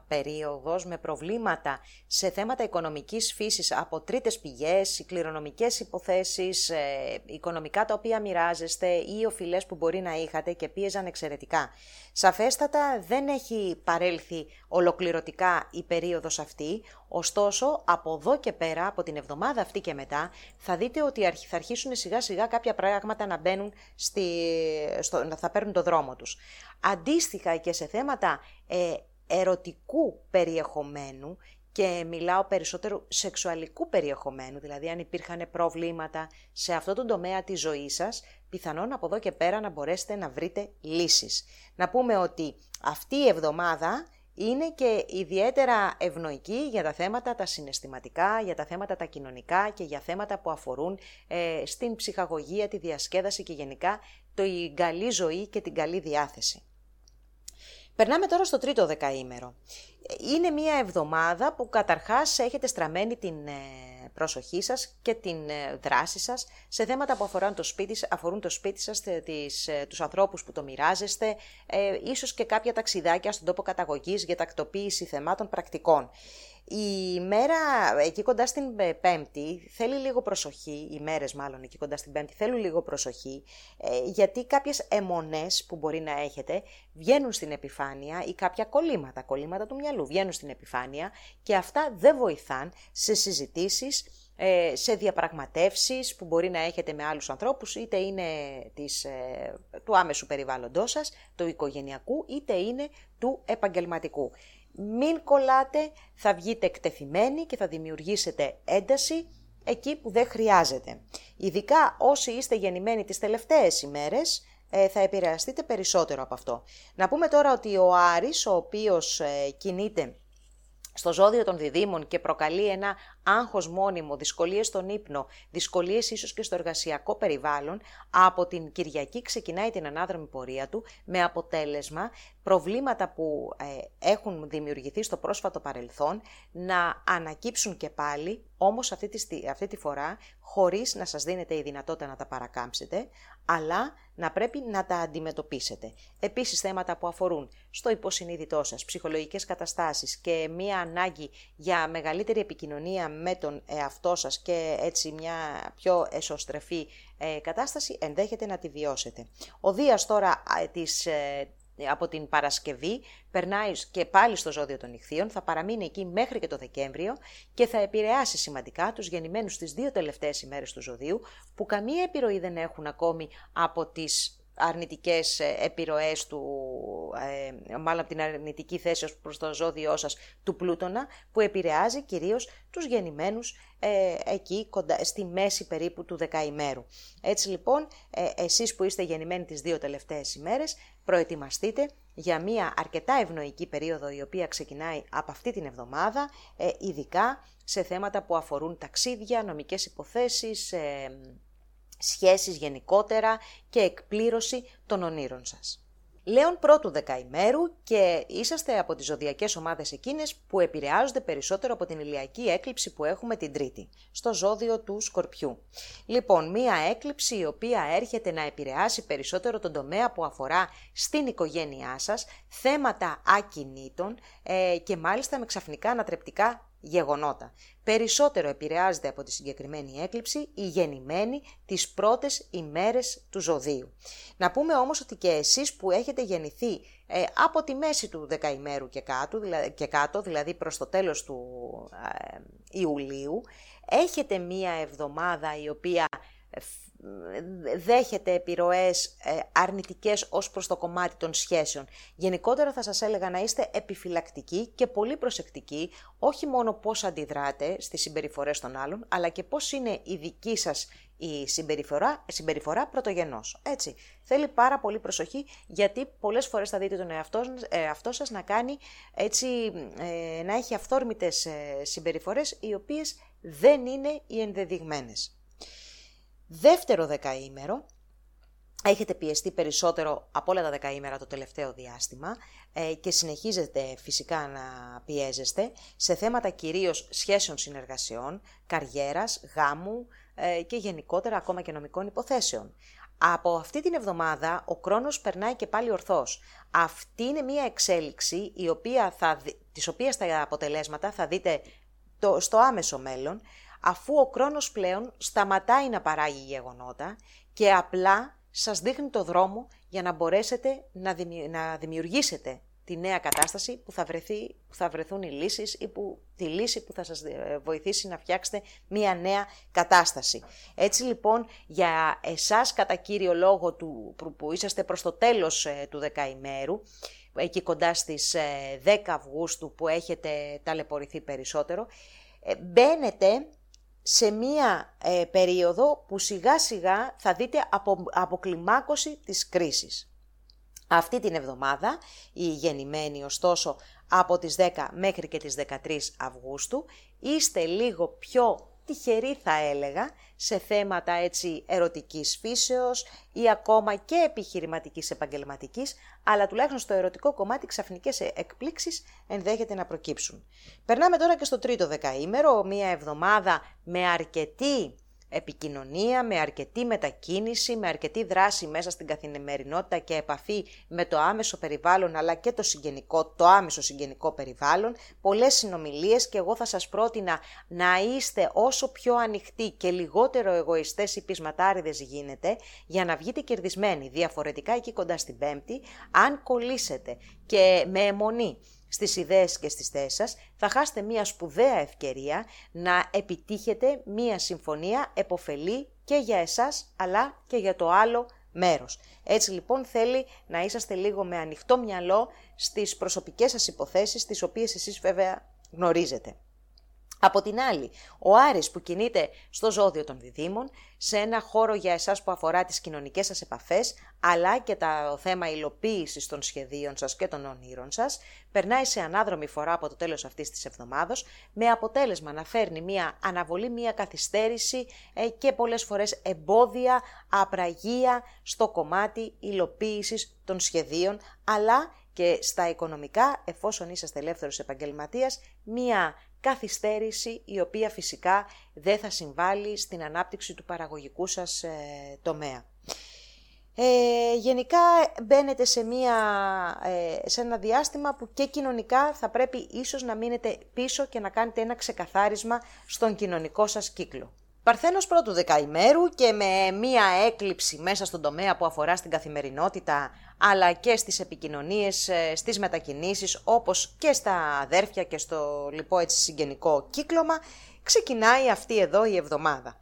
περίοδος με προβλήματα σε θέματα οικονομικής φύσης από τρίτες πηγές, κληρονομικές υποθέσεις, ε, οικονομικά τα οποία μοιράζεστε ή οφειλές που μπορεί να είχατε και πίεζαν εξαιρετικά. Σαφέστατα δεν έχει παρέλθει ολοκληρωτικά η περίοδος αυτή, ωστόσο από εδώ και πέρα, από την εβδομάδα αυτή και μετά, θα δείτε ότι θα αρχίσουν σιγά σιγά κάποια πράγματα να μπαίνουν, στη, στο, θα παίρνουν το δρόμο τους. Αντίστοιχα και σε θέματα ε, ερωτικού περιεχομένου και μιλάω περισσότερο σεξουαλικού περιεχομένου, δηλαδή αν υπήρχαν προβλήματα σε αυτό το τομέα της ζωής σας, πιθανόν από εδώ και πέρα να μπορέσετε να βρείτε λύσεις. Να πούμε ότι αυτή η εβδομάδα είναι και ιδιαίτερα ευνοϊκή για τα θέματα τα συναισθηματικά, για τα θέματα τα κοινωνικά και για θέματα που αφορούν ε, στην ψυχαγωγία, τη διασκέδαση και γενικά το η καλή ζωή και την καλή διάθεση. Περνάμε τώρα στο τρίτο δεκαήμερο. Είναι μια εβδομάδα που καταρχάς έχετε στραμμένη την ε, προσοχή σας και την ε, δράση σας σε θέματα που αφορούν το σπίτι, αφορούν το σπίτι σας, τις, ε, τους ανθρώπους που το μοιράζεστε, ε, ίσως και κάποια ταξιδάκια στον τόπο καταγωγής για τακτοποίηση θεμάτων πρακτικών. Η μέρα εκεί κοντά στην Πέμπτη θέλει λίγο προσοχή, οι μέρες μάλλον εκεί κοντά στην Πέμπτη θέλουν λίγο προσοχή, γιατί κάποιες αιμονές που μπορεί να έχετε βγαίνουν στην επιφάνεια ή κάποια κολλήματα, κολλήματα του μυαλού βγαίνουν στην επιφάνεια και αυτά δεν βοηθάν σε συζητήσεις ε, σε διαπραγματεύσεις που μπορεί να έχετε με άλλους ανθρώπους, είτε είναι της, ε, του άμεσου περιβάλλοντός σας, του οικογενειακού, είτε είναι του επαγγελματικού. Μην κολλάτε, θα βγείτε εκτεθειμένοι και θα δημιουργήσετε ένταση εκεί που δεν χρειάζεται. Ειδικά όσοι είστε γεννημένοι τις τελευταίες ημέρες, ε, θα επηρεαστείτε περισσότερο από αυτό. Να πούμε τώρα ότι ο Άρης, ο οποίος κινείται στο ζώδιο των διδήμων και προκαλεί ένα άγχος μόνιμο, δυσκολίες στον ύπνο, δυσκολίες ίσως και στο εργασιακό περιβάλλον, από την Κυριακή ξεκινάει την ανάδρομη πορεία του με αποτέλεσμα προβλήματα που ε, έχουν δημιουργηθεί στο πρόσφατο παρελθόν να ανακύψουν και πάλι, όμως αυτή τη, αυτή τη φορά χωρίς να σας δίνετε η δυνατότητα να τα παρακάμψετε, αλλά να πρέπει να τα αντιμετωπίσετε. Επίσης θέματα που αφορούν στο υποσυνείδητό σας, ψυχολογικές καταστάσεις και μία ανάγκη για μεγαλύτερη επικοινωνία με τον εαυτό σας και έτσι μια πιο εσωστρεφή ε, κατάσταση ενδέχεται να τη βιώσετε. Ο Δίας τώρα της, ε, από την Παρασκευή περνάει και πάλι στο ζώδιο των νυχθείων, θα παραμείνει εκεί μέχρι και το Δεκέμβριο και θα επηρεάσει σημαντικά τους γεννημένους στις δύο τελευταίες ημέρες του ζωδίου που καμία επιρροή δεν έχουν ακόμη από τις αρνητικές ε, επιρροές του, ε, μάλλον από την αρνητική θέση ως προς το ζώδιό σας του Πλούτονα, που επηρεάζει κυρίως τους γεννημένους ε, εκεί κοντά, στη μέση περίπου του δεκαημέρου. Έτσι λοιπόν, ε, εσείς που είστε γεννημένοι τις δύο τελευταίες ημέρες, προετοιμαστείτε για μια αρκετά ευνοϊκή περίοδο η οποία ξεκινάει από αυτή την εβδομάδα, ε, ειδικά σε θέματα που αφορούν ταξίδια, νομικές υποθέσεις, σχέσεις γενικότερα και εκπλήρωση των ονείρων σας. Λέων πρώτου δεκαημέρου και είσαστε από τις ζωδιακές ομάδες εκείνες που επηρεάζονται περισσότερο από την ηλιακή έκλειψη που έχουμε την Τρίτη, στο ζώδιο του Σκορπιού. Λοιπόν, μία έκλειψη η οποία έρχεται να επηρεάσει περισσότερο τον τομέα που αφορά στην οικογένειά σας, θέματα ακινήτων ε, και μάλιστα με ξαφνικά ανατρεπτικά γεγονότα. Περισσότερο επηρεάζεται από τη συγκεκριμένη έκλειψη η γεννημένη τις πρώτες ημέρες του ζωδίου. Να πούμε όμως ότι και εσείς που έχετε γεννηθεί ε, από τη μέση του δεκαημέρου και κάτω, δηλαδή, και κάτω, δηλαδή προς το τέλος του ε, Ιουλίου, έχετε μία εβδομάδα η οποία δέχεται επιρροές ε, αρνητικές ως προς το κομμάτι των σχέσεων. Γενικότερα θα σας έλεγα να είστε επιφυλακτικοί και πολύ προσεκτικοί, όχι μόνο πώς αντιδράτε στις συμπεριφορές των άλλων, αλλά και πώς είναι η δική σας η συμπεριφορά, συμπεριφορά πρωτογενός. Έτσι, θέλει πάρα πολύ προσοχή γιατί πολλές φορές θα δείτε τον εαυτός, εαυτό σας να κάνει έτσι, ε, να έχει αυθόρμητες ε, συμπεριφορές οι οποίες δεν είναι οι ενδεδειγμένες. Δεύτερο δεκαήμερο, έχετε πιεστεί περισσότερο από όλα τα δεκαήμερα το τελευταίο διάστημα ε, και συνεχίζετε φυσικά να πιέζεστε σε θέματα κυρίως σχέσεων συνεργασιών, καριέρας, γάμου ε, και γενικότερα ακόμα και νομικών υποθέσεων. Από αυτή την εβδομάδα ο χρόνος περνάει και πάλι ορθός. Αυτή είναι μια εξέλιξη η οποία θα, της οποίας τα αποτελέσματα θα δείτε το, στο άμεσο μέλλον αφού ο χρόνος πλέον σταματάει να παράγει γεγονότα και απλά σας δείχνει το δρόμο για να μπορέσετε να δημιουργήσετε τη νέα κατάσταση που θα, βρεθεί, που θα βρεθούν οι λύσεις ή που, τη λύση που θα σας ε, βοηθήσει να φτιάξετε μια νέα κατάσταση. Έτσι λοιπόν για εσάς κατά κύριο λόγο του, που είσαστε προς το τέλος ε, του δεκαημέρου, εκεί κοντά στις 10 ε, Αυγούστου που έχετε ταλαιπωρηθεί περισσότερο, μπαίνετε σε μία ε, περίοδο που σιγά σιγά θα δείτε απο, αποκλιμάκωση της κρίσης. Αυτή την εβδομάδα, η γεννημένη ωστόσο από τις 10 μέχρι και τις 13 Αυγούστου, είστε λίγο πιο τυχερή θα έλεγα σε θέματα έτσι ερωτικής φύσεως ή ακόμα και επιχειρηματικής επαγγελματικής, αλλά τουλάχιστον στο ερωτικό κομμάτι ξαφνικές εκπλήξεις ενδέχεται να προκύψουν. Περνάμε τώρα και στο τρίτο δεκαήμερο, μία εβδομάδα με αρκετή επικοινωνία, με αρκετή μετακίνηση, με αρκετή δράση μέσα στην καθημερινότητα και επαφή με το άμεσο περιβάλλον αλλά και το, συγγενικό, το άμεσο συγγενικό περιβάλλον, πολλές συνομιλίες και εγώ θα σας πρότεινα να είστε όσο πιο ανοιχτοί και λιγότερο εγωιστές ή πεισματάριδες γίνεται για να βγείτε κερδισμένοι. Διαφορετικά εκεί κοντά στην Πέμπτη, αν κολλήσετε και με αιμονή στις ιδέες και στις θέσεις σας, θα χάσετε μία σπουδαία ευκαιρία να επιτύχετε μία συμφωνία εποφελή και για εσάς αλλά και για το άλλο μέρος. Έτσι λοιπόν θέλει να είσαστε λίγο με ανοιχτό μυαλό στις προσωπικές σας υποθέσεις, τις οποίες εσείς βέβαια γνωρίζετε. Από την άλλη, ο Άρης που κινείται στο ζώδιο των διδήμων, σε ένα χώρο για εσάς που αφορά τις κοινωνικές σας επαφές, αλλά και το θέμα υλοποίησης των σχεδίων σας και των ονείρων σας, περνάει σε ανάδρομη φορά από το τέλος αυτής της εβδομάδος, με αποτέλεσμα να φέρνει μία αναβολή, μία καθυστέρηση ε, και πολλές φορές εμπόδια, απραγία στο κομμάτι υλοποίησης των σχεδίων, αλλά και στα οικονομικά, εφόσον είσαστε ελεύθερος επαγγελματίας, μία καθυστέρηση η οποία φυσικά δεν θα συμβάλλει στην ανάπτυξη του παραγωγικού σας ε, τομέα. Ε, γενικά μπαίνετε σε, μια, ε, σε ένα διάστημα που και κοινωνικά θα πρέπει ίσως να μείνετε πίσω και να κάνετε ένα ξεκαθάρισμα στον κοινωνικό σας κύκλο. Παρθένος πρώτου δεκαημέρου και με μία έκλειψη μέσα στον τομέα που αφορά στην καθημερινότητα αλλά και στις επικοινωνίες, ε, στις μετακινήσεις όπως και στα αδέρφια και στο λοιπόν έτσι συγγενικό κύκλωμα ξεκινάει αυτή εδώ η εβδομάδα.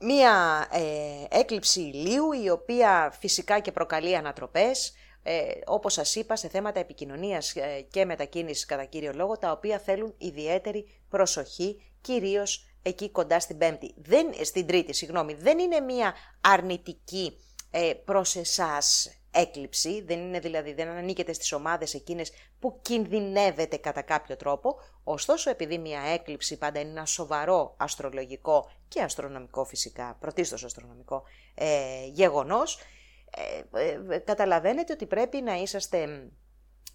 Μία ε, έκλειψη ηλίου η οποία φυσικά και προκαλεί ανατροπές, ε, όπως σας είπα σε θέματα επικοινωνίας ε, και μετακίνησης κατά κύριο λόγο τα οποία θέλουν ιδιαίτερη προσοχή κυρίως εκεί κοντά στην πέμπτη, δεν, στην τρίτη, συγγνώμη, δεν είναι μία αρνητική ε, προς εσάς έκλειψη, δεν είναι δηλαδή, δεν ανήκετε στις ομάδες εκείνες που κινδυνεύετε κατά κάποιο τρόπο, ωστόσο επειδή μία έκλειψη πάντα είναι ένα σοβαρό αστρολογικό και αστρονομικό φυσικά, πρωτίστως αστρονομικό ε, γεγονός, ε, ε, καταλαβαίνετε ότι πρέπει να είσαστε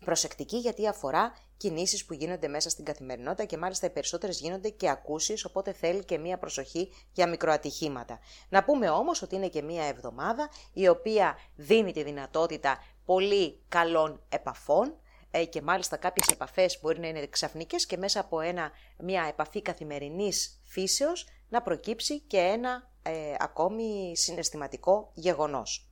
προσεκτικοί γιατί αφορά κινήσεις που γίνονται μέσα στην καθημερινότητα και μάλιστα οι περισσότερες γίνονται και ακούσεις, οπότε θέλει και μία προσοχή για μικροατυχήματα. Να πούμε όμως ότι είναι και μία εβδομάδα η οποία δίνει τη δυνατότητα πολύ καλών επαφών, ε, και μάλιστα κάποιες επαφές μπορεί να είναι ξαφνικές και μέσα από ένα, μια επαφή καθημερινής φύσεως να προκύψει και ένα ε, ακόμη συναισθηματικό γεγονός.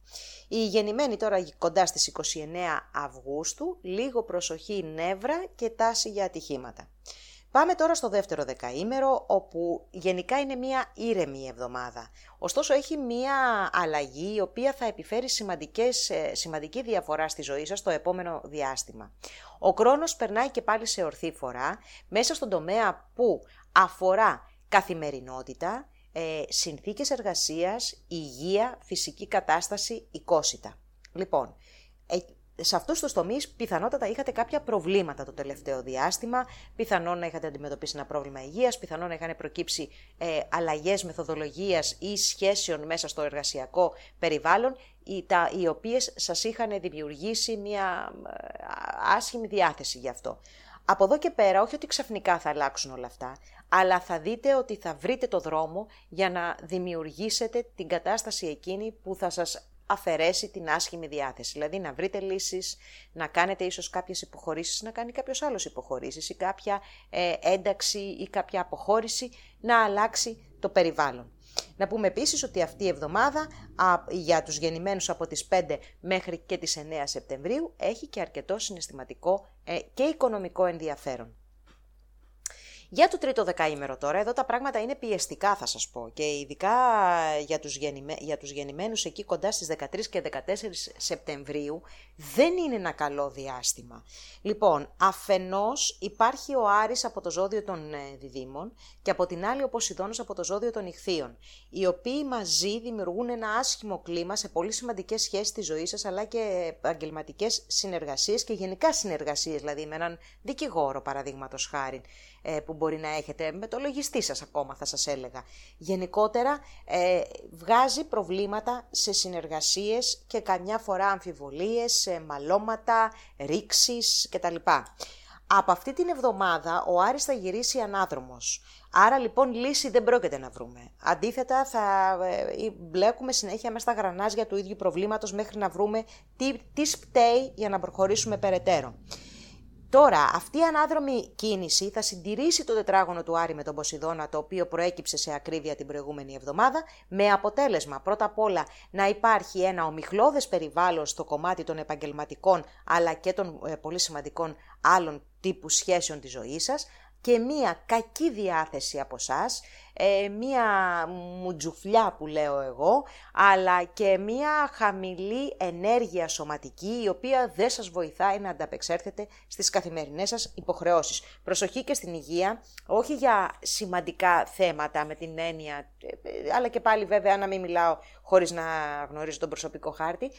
Η γεννημένη τώρα κοντά στις 29 Αυγούστου, λίγο προσοχή νεύρα και τάση για ατυχήματα. Πάμε τώρα στο δεύτερο δεκαήμερο, όπου γενικά είναι μια ήρεμη εβδομάδα. Ωστόσο έχει μια αλλαγή η οποία θα επιφέρει σημαντικές, ε, σημαντική διαφορά στη ζωή σας το επόμενο διάστημα. Ο χρόνος περνάει και πάλι σε ορθή φορά, μέσα στον τομέα που αφορά καθημερινότητα, ε, συνθήκες εργασίας, υγεία, φυσική κατάσταση, οικόσιτα. Λοιπόν, ε, σε αυτούς τους τομείς πιθανότατα είχατε κάποια προβλήματα το τελευταίο διάστημα, πιθανόν να είχατε αντιμετωπίσει ένα πρόβλημα υγείας, πιθανόν να είχαν προκύψει ε, αλλαγές μεθοδολογίας ή σχέσεων μέσα στο εργασιακό περιβάλλον, οι, τα, οι οποίες σας είχαν δημιουργήσει μια ε, άσχημη διάθεση γι' αυτό. Από εδώ και πέρα, όχι ότι ξαφνικά θα αλλάξουν όλα αυτά, αλλά θα δείτε ότι θα βρείτε το δρόμο για να δημιουργήσετε την κατάσταση εκείνη που θα σας αφαιρέσει την άσχημη διάθεση. Δηλαδή να βρείτε λύσεις, να κάνετε ίσως κάποιες υποχωρήσεις, να κάνει κάποιος άλλος υποχωρήσεις ή κάποια ε, ένταξη ή κάποια αποχώρηση να αλλάξει το περιβάλλον. Να πούμε επίσης ότι αυτή η εβδομάδα για τους γεννημένους από τις 5 μέχρι και τις 9 Σεπτεμβρίου έχει και αρκετό συναισθηματικό ε, και οικονομικό ενδιαφέρον. Για το τρίτο δεκαήμερο τώρα, εδώ τα πράγματα είναι πιεστικά θα σας πω και ειδικά για τους, γεννημέ... για τους γεννημένους εκεί κοντά στις 13 και 14 Σεπτεμβρίου δεν είναι ένα καλό διάστημα. Λοιπόν, αφενός υπάρχει ο Άρης από το ζώδιο των ε, διδήμων και από την άλλη ο Ποσειδώνος από το ζώδιο των Ιχθείων, οι οποίοι μαζί δημιουργούν ένα άσχημο κλίμα σε πολύ σημαντικές σχέσεις της ζωής σας αλλά και επαγγελματικές συνεργασίες και γενικά συνεργασίες, δηλαδή με έναν δικηγόρο παραδείγματος χάρη ε, που μπορεί να έχετε, με το λογιστή σας ακόμα θα σας έλεγα. Γενικότερα ε, βγάζει προβλήματα σε συνεργασίες και καμιά φορά αμφιβολίες, σε μαλώματα, ρήξεις κτλ. Από αυτή την εβδομάδα ο Άρης θα γυρίσει ανάδρομος. Άρα λοιπόν λύση δεν πρόκειται να βρούμε. Αντίθετα θα ε, μπλέκουμε συνέχεια μέσα στα γρανάζια του ίδιου προβλήματος μέχρι να βρούμε τι, τι σπταίει για να προχωρήσουμε περαιτέρω. Τώρα, αυτή η ανάδρομη κίνηση θα συντηρήσει το τετράγωνο του Άρη με τον Ποσειδώνα, το οποίο προέκυψε σε ακρίβεια την προηγούμενη εβδομάδα, με αποτέλεσμα πρώτα απ' όλα να υπάρχει ένα ομιχλώδες περιβάλλον στο κομμάτι των επαγγελματικών αλλά και των ε, πολύ σημαντικών άλλων τύπου σχέσεων της ζωής σας, και μία κακή διάθεση από εσάς, μία μουτζουφλιά που λέω εγώ, αλλά και μία χαμηλή ενέργεια σωματική, η οποία δεν σας βοηθάει να ανταπεξέρθετε στις καθημερινές σας υποχρεώσεις. Προσοχή και στην υγεία, όχι για σημαντικά θέματα με την έννοια, ε, αλλά και πάλι βέβαια να μην μιλάω χωρίς να γνωρίζω τον προσωπικό χάρτη,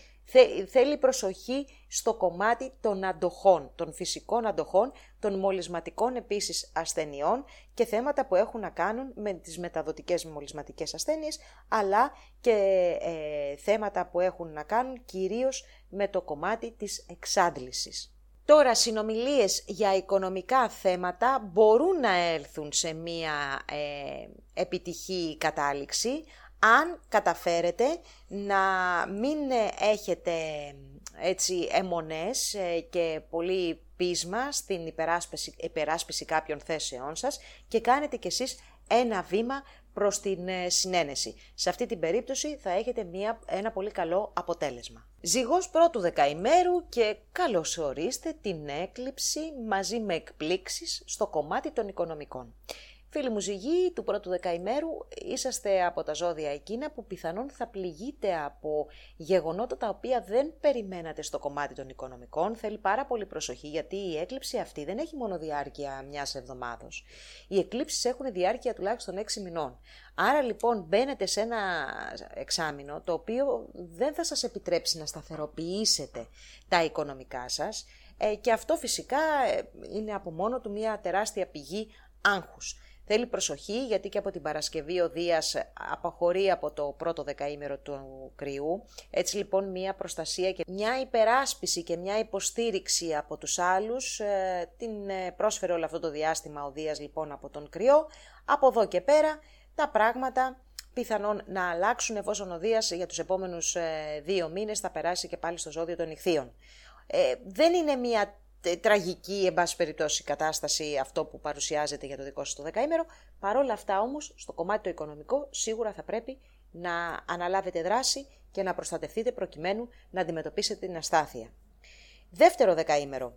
θέλει προσοχή στο κομμάτι των αντοχών, των φυσικών αντοχών, των μολυσματικών επίσης ασθενειών και θέματα που έχουν να κάνουν με τις μεταδοτικές μολυσματικές ασθένειες, αλλά και ε, θέματα που έχουν να κάνουν κυρίως με το κομμάτι της εξάντλησης. Τώρα, συνομιλίες για οικονομικά θέματα μπορούν να έλθουν σε μία ε, επιτυχή κατάληξη, αν καταφέρετε να μην έχετε έτσι αιμονές ε, και πολύ πείσμα στην υπεράσπιση, υπεράσπιση κάποιων θέσεών σας και κάνετε κι εσείς ένα βήμα προς την ε, συνένεση. Σε αυτή την περίπτωση θα έχετε μια, ένα πολύ καλό αποτέλεσμα. Ζυγός πρώτου δεκαημέρου και καλώς ορίστε την έκλειψη μαζί με εκπλήξεις στο κομμάτι των οικονομικών. Φίλοι μου ζυγοί του πρώτου δεκαημέρου, είσαστε από τα ζώδια εκείνα που πιθανόν θα πληγείτε από γεγονότα τα οποία δεν περιμένατε στο κομμάτι των οικονομικών. Θέλει πάρα πολύ προσοχή γιατί η έκλειψη αυτή δεν έχει μόνο διάρκεια μιας εβδομάδος. Οι εκλήψεις έχουν διάρκεια τουλάχιστον 6 μηνών. Άρα λοιπόν μπαίνετε σε ένα εξάμεινο το οποίο δεν θα σας επιτρέψει να σταθεροποιήσετε τα οικονομικά σας ε, και αυτό φυσικά ε, είναι από μόνο του μια τεράστια πηγή άγχους. Θέλει προσοχή γιατί και από την Παρασκευή ο Δίας αποχωρεί από το πρώτο δεκαήμερο του κρυού. Έτσι λοιπόν μια προστασία και μια υπεράσπιση και μια υποστήριξη από τους άλλους ε, την ε, πρόσφερε όλο αυτό το διάστημα ο Δίας λοιπόν από τον κρυό. Από εδώ και πέρα τα πράγματα πιθανόν να αλλάξουν εφόσον ο Δίας για τους επόμενους ε, δύο μήνες θα περάσει και πάλι στο ζώδιο των ηχθείων. Ε, δεν είναι μια τραγική, εν πάση περιπτώσει, κατάσταση αυτό που παρουσιάζεται για το δικό σας το δεκαήμερο. Παρ' όλα αυτά όμως, στο κομμάτι το οικονομικό, σίγουρα θα πρέπει να αναλάβετε δράση και να προστατευτείτε προκειμένου να αντιμετωπίσετε την αστάθεια. Δεύτερο δεκαήμερο.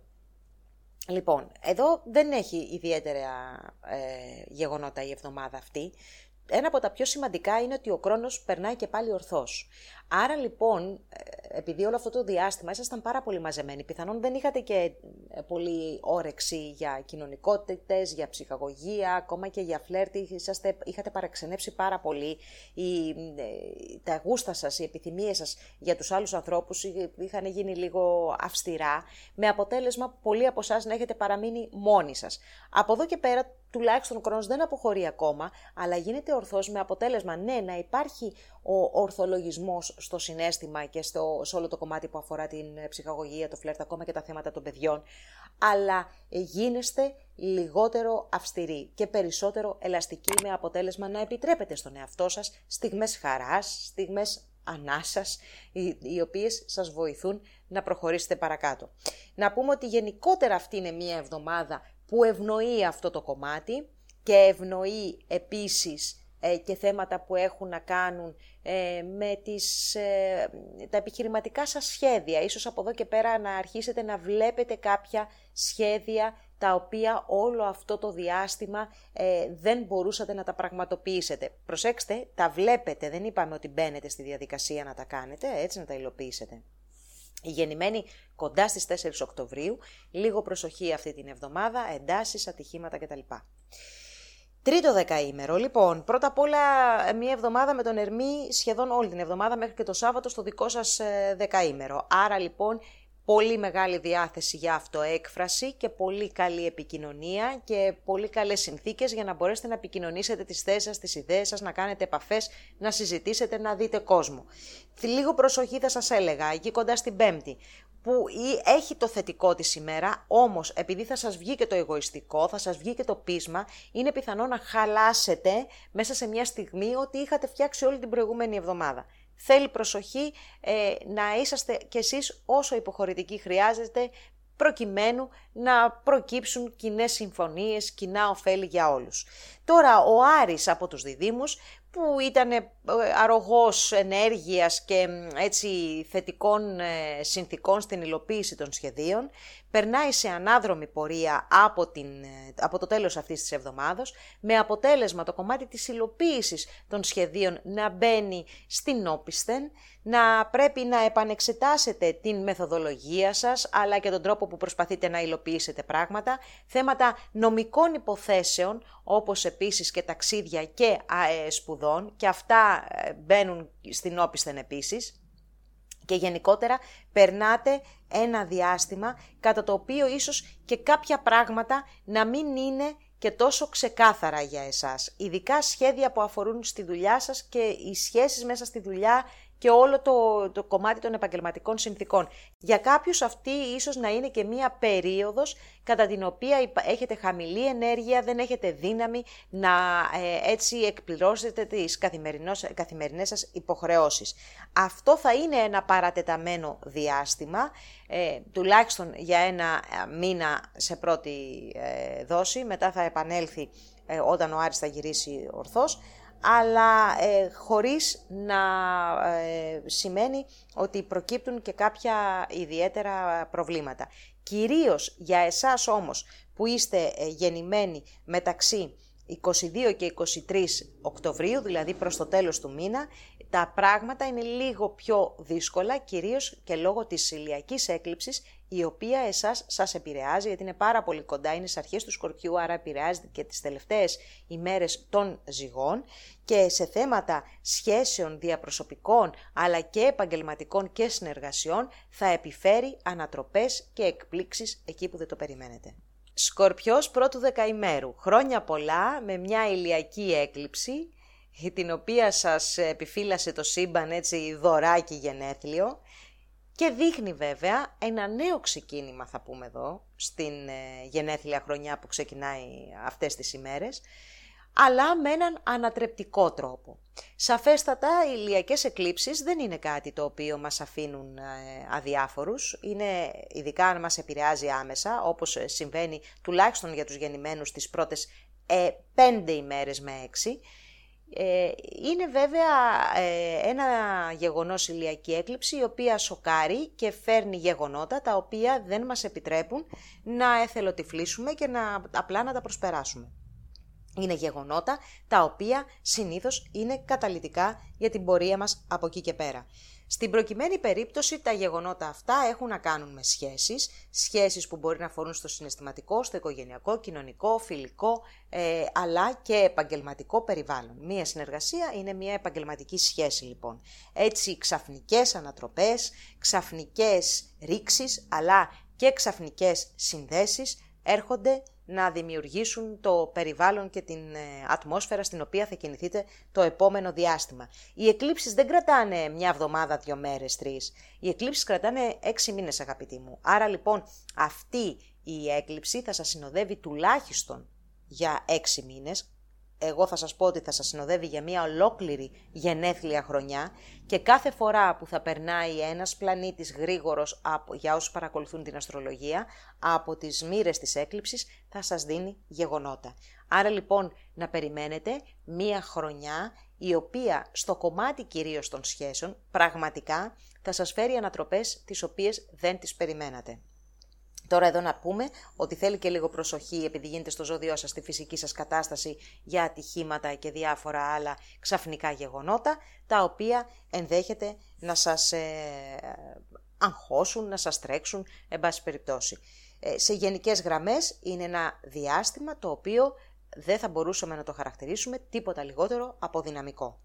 Λοιπόν, εδώ δεν έχει ιδιαίτερα ε, γεγονότα η εβδομάδα αυτή. Ένα από τα πιο σημαντικά είναι ότι ο χρόνος περνάει και πάλι ορθώς. Άρα λοιπόν, ε, επειδή όλο αυτό το διάστημα ήσασταν πάρα πολύ μαζεμένοι, πιθανόν δεν είχατε και ε, πολύ όρεξη για κοινωνικότητες, για ψυχαγωγία, ακόμα και για φλερτ, είσαστε, είχατε παραξενέψει πάρα πολύ. Η, ε, τα γούστα σας, οι επιθυμίες σας για τους άλλους ανθρώπους είχαν γίνει λίγο αυστηρά, με αποτέλεσμα πολλοί από εσάς να έχετε παραμείνει μόνοι σας. Από εδώ και πέρα τουλάχιστον ο χρόνος δεν αποχωρεί ακόμα, αλλά γίνεται ορθώς με αποτέλεσμα ναι να υπάρχει ο ορθολογισμός στο συνέστημα και στο, σε όλο το κομμάτι που αφορά την ε, ψυχαγωγία, το φλερτ, ακόμα και τα θέματα των παιδιών, αλλά γίνεστε λιγότερο αυστηροί και περισσότερο ελαστικοί με αποτέλεσμα να επιτρέπετε στον εαυτό σας στιγμές χαράς, στιγμές ανάσας, οι, οι οποίες σας βοηθούν να προχωρήσετε παρακάτω. Να πούμε ότι γενικότερα αυτή είναι μία εβδομάδα που ευνοεί αυτό το κομμάτι και ευνοεί επίσης ε, και θέματα που έχουν να κάνουν ε, με τις, ε, τα επιχειρηματικά σας σχέδια. Ίσως από εδώ και πέρα να αρχίσετε να βλέπετε κάποια σχέδια τα οποία όλο αυτό το διάστημα δεν μπορούσατε να τα πραγματοποιήσετε. Προσέξτε, τα βλέπετε, δεν είπαμε ότι μπαίνετε στη διαδικασία να τα κάνετε, έτσι να τα υλοποιήσετε. Η γεννημένη κοντά στις 4 Οκτωβρίου, λίγο προσοχή αυτή την εβδομάδα, εντάσεις, ατυχήματα κτλ. Τρίτο δεκαήμερο. Λοιπόν, πρώτα απ' όλα μία εβδομάδα με τον Ερμή σχεδόν όλη την εβδομάδα μέχρι και το Σάββατο στο δικό σας ε, δεκαήμερο. Άρα λοιπόν πολύ μεγάλη διάθεση για αυτοέκφραση και πολύ καλή επικοινωνία και πολύ καλές συνθήκες για να μπορέσετε να επικοινωνήσετε τις θέσεις σας, τις ιδέες σας, να κάνετε επαφές, να συζητήσετε, να δείτε κόσμο. Λίγο προσοχή θα σας έλεγα, εκεί κοντά στην Πέμπτη, που έχει το θετικό της ημέρα, όμως επειδή θα σας βγει και το εγωιστικό, θα σας βγει και το πείσμα, είναι πιθανό να χαλάσετε μέσα σε μια στιγμή ότι είχατε φτιάξει όλη την προηγούμενη εβδομάδα. Θέλει προσοχή ε, να είσαστε κι εσείς όσο υποχωρητικοί χρειάζεται προκειμένου να προκύψουν κοινές συμφωνίες, κοινά ωφέλη για όλους. Τώρα ο Άρης από τους διδήμους που ήταν ε, αρρωγός ενέργειας και έτσι θετικών ε, συνθήκων στην υλοποίηση των σχεδίων, περνάει σε ανάδρομη πορεία από, την, ε, από το τέλος αυτής της εβδομάδος, με αποτέλεσμα το κομμάτι της υλοποίησης των σχεδίων να μπαίνει στην όπισθεν, να πρέπει να επανεξετάσετε την μεθοδολογία σας, αλλά και τον τρόπο που προσπαθείτε να υλοποιήσετε πράγματα, θέματα νομικών υποθέσεων, όπως επίσης και ταξίδια και σπουδών, και αυτά ε, μπαίνουν στην όπισθεν επίσης, και γενικότερα περνάτε ένα διάστημα κατά το οποίο ίσως και κάποια πράγματα να μην είναι και τόσο ξεκάθαρα για εσάς. Ειδικά σχέδια που αφορούν στη δουλειά σας και οι σχέσεις μέσα στη δουλειά και όλο το, το κομμάτι των επαγγελματικών συνθήκων. Για κάποιους αυτή ίσως να είναι και μία περίοδος κατά την οποία έχετε χαμηλή ενέργεια, δεν έχετε δύναμη να ε, έτσι εκπληρώσετε τις καθημερινές σας υποχρεώσεις. Αυτό θα είναι ένα παρατεταμένο διάστημα, ε, τουλάχιστον για ένα ε, μήνα σε πρώτη ε, δόση, μετά θα επανέλθει όταν ο Άρης θα γυρίσει ορθώς, αλλά ε, χωρίς να ε, σημαίνει ότι προκύπτουν και κάποια ιδιαίτερα προβλήματα. Κυρίως για εσάς όμως που είστε ε, γεννημένοι μεταξύ 22 και 23 Οκτωβρίου, δηλαδή προς το τέλος του μήνα, τα πράγματα είναι λίγο πιο δύσκολα, κυρίως και λόγω της ηλιακής έκλειψης, η οποία εσάς σας επηρεάζει, γιατί είναι πάρα πολύ κοντά, είναι στις αρχές του Σκορπιού, άρα επηρεάζεται και τις τελευταίες ημέρες των ζυγών και σε θέματα σχέσεων διαπροσωπικών, αλλά και επαγγελματικών και συνεργασιών, θα επιφέρει ανατροπές και εκπλήξεις εκεί που δεν το περιμένετε. Σκορπιός πρώτου δεκαημέρου. Χρόνια πολλά με μια ηλιακή έκλειψη, την οποία σας επιφύλασε το σύμπαν έτσι δωράκι γενέθλιο και δείχνει βέβαια ένα νέο ξεκίνημα θα πούμε εδώ, στην ε, γενέθλια χρονιά που ξεκινάει αυτές τις ημέρες, αλλά με έναν ανατρεπτικό τρόπο. Σαφέστατα, οι ηλιακές εκλήψεις δεν είναι κάτι το οποίο μας αφήνουν ε, αδιάφορους, είναι ειδικά αν μας επηρεάζει άμεσα, όπως ε, συμβαίνει τουλάχιστον για τους γεννημένους τις πρώτες ε, πέντε ημέρες με έξι, Ε, είναι βέβαια ε, ένα γεγονός ηλιακή έκλειψη η οποία σοκάρει και φέρνει γεγονότα τα οποία δεν μας επιτρέπουν να εθελοτυφλήσουμε και να, απλά να τα προσπεράσουμε. Είναι γεγονότα τα οποία συνήθως είναι καταλητικά για την πορεία μας από εκεί και πέρα. Στην προκειμένη περίπτωση τα γεγονότα αυτά έχουν να κάνουν με σχέσεις, σχέσεις που μπορεί να αφορούν στο συναισθηματικό, στο οικογενειακό, κοινωνικό, φιλικό, ε, αλλά και επαγγελματικό περιβάλλον. Μία συνεργασία είναι μία επαγγελματική σχέση λοιπόν. Έτσι ξαφνικές ανατροπές, ξαφνικές ρήξεις, αλλά και ξαφνικές συνδέσεις έρχονται να δημιουργήσουν το περιβάλλον και την ε, ατμόσφαιρα στην οποία θα κινηθείτε το επόμενο διάστημα. Οι εκλήψεις δεν κρατάνε μια εβδομάδα, δύο μέρες, τρεις. Οι εκλήψεις κρατάνε έξι μήνες αγαπητοί μου. Άρα λοιπόν αυτή η έκλειψη θα σας συνοδεύει τουλάχιστον για έξι μήνες, εγώ θα σας πω ότι θα σας συνοδεύει για μια ολόκληρη γενέθλια χρονιά και κάθε φορά που θα περνάει ένας πλανήτης γρήγορος από, για όσους παρακολουθούν την αστρολογία από τις μοίρες της έκλειψης θα σας δίνει γεγονότα. Άρα λοιπόν να περιμένετε μια χρονιά η οποία στο κομμάτι κυρίως των σχέσεων πραγματικά θα σας φέρει ανατροπές τις οποίες δεν τις περιμένατε. Τώρα εδώ να πούμε ότι θέλει και λίγο προσοχή επειδή γίνεται στο ζώδιό σας στη φυσική σας κατάσταση για ατυχήματα και διάφορα άλλα ξαφνικά γεγονότα, τα οποία ενδέχεται να σας ε, αγχώσουν, να σας τρέξουν, εν πάση περιπτώσει. Ε, σε γενικές γραμμές είναι ένα διάστημα το οποίο δεν θα μπορούσαμε να το χαρακτηρίσουμε τίποτα λιγότερο από δυναμικό.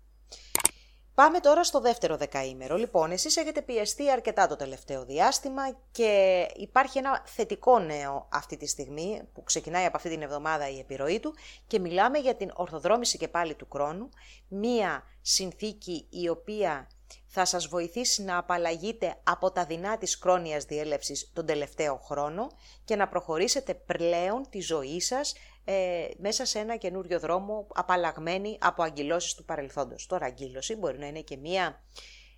Πάμε τώρα στο δεύτερο δεκαήμερο. Λοιπόν, εσείς έχετε πιεστεί αρκετά το τελευταίο διάστημα και υπάρχει ένα θετικό νέο αυτή τη στιγμή που ξεκινάει από αυτή την εβδομάδα η επιρροή του και μιλάμε για την ορθοδρόμηση και πάλι του χρόνου, μία συνθήκη η οποία θα σας βοηθήσει να απαλλαγείτε από τα δεινά της κρόνιας διέλευσης τον τελευταίο χρόνο και να προχωρήσετε πλέον τη ζωή σας ε, μέσα σε ένα καινούριο δρόμο απαλλαγμένοι από αγκυλώσεις του παρελθόντος. Τώρα αγκύλωση μπορεί να είναι και μία,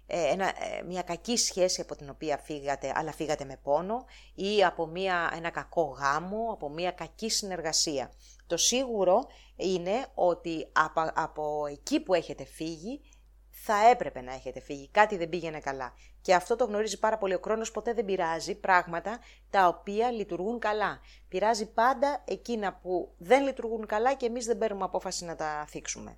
ε, ένα, ε, μια κακή σχέση από την οποία φύγατε, αλλά φύγατε με πόνο ή από μια, ένα κακό γάμο, από μια κακή συνεργασία. Το σίγουρο είναι ότι από, από εκεί που έχετε φύγει θα έπρεπε να έχετε φύγει. Κάτι δεν πήγαινε καλά. Και αυτό το γνωρίζει πάρα πολύ ο χρόνος, ποτέ δεν πειράζει πράγματα τα οποία λειτουργούν καλά. Πειράζει πάντα εκείνα που δεν λειτουργούν καλά και εμείς δεν παίρνουμε απόφαση να τα θίξουμε.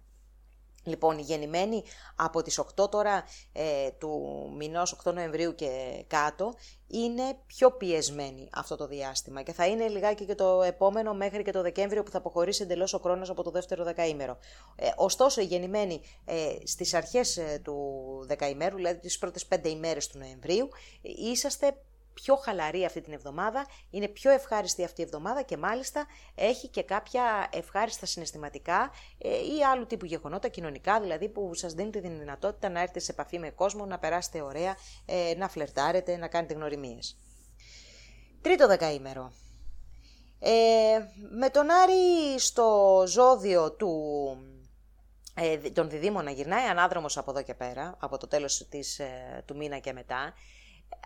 Λοιπόν, οι γεννημένοι από τις 8 τώρα ε, του μηνός 8 Νοεμβρίου και κάτω είναι πιο πιεσμένοι αυτό το διάστημα και θα είναι λιγάκι και το επόμενο μέχρι και το Δεκέμβριο που θα αποχωρήσει εντελώς ο χρόνος από το δεύτερο δεκαήμερο. Ε, ωστόσο, οι γεννημένοι ε, στις αρχές ε, του δεκαήμερου, δηλαδή τις πρώτες 5 ημέρες του Νοεμβρίου, είσαστε πιο χαλαρή αυτή την εβδομάδα, είναι πιο ευχάριστη αυτή η εβδομάδα και μάλιστα έχει και κάποια ευχάριστα συναισθηματικά ε, ή άλλου τύπου γεγονότα κοινωνικά, δηλαδή που σας δίνει τη δυνατότητα να έρθετε σε επαφή με κόσμο, να περάσετε ωραία, ε, να φλερτάρετε, να κάνετε γνωριμίες. Τρίτο δεκαήμερο. Ε, με τον Άρη στο ζώδιο του ε, των διδήμων να γυρνάει ανάδρομος από εδώ και πέρα, από το τέλος της, ε, του μήνα και μετά,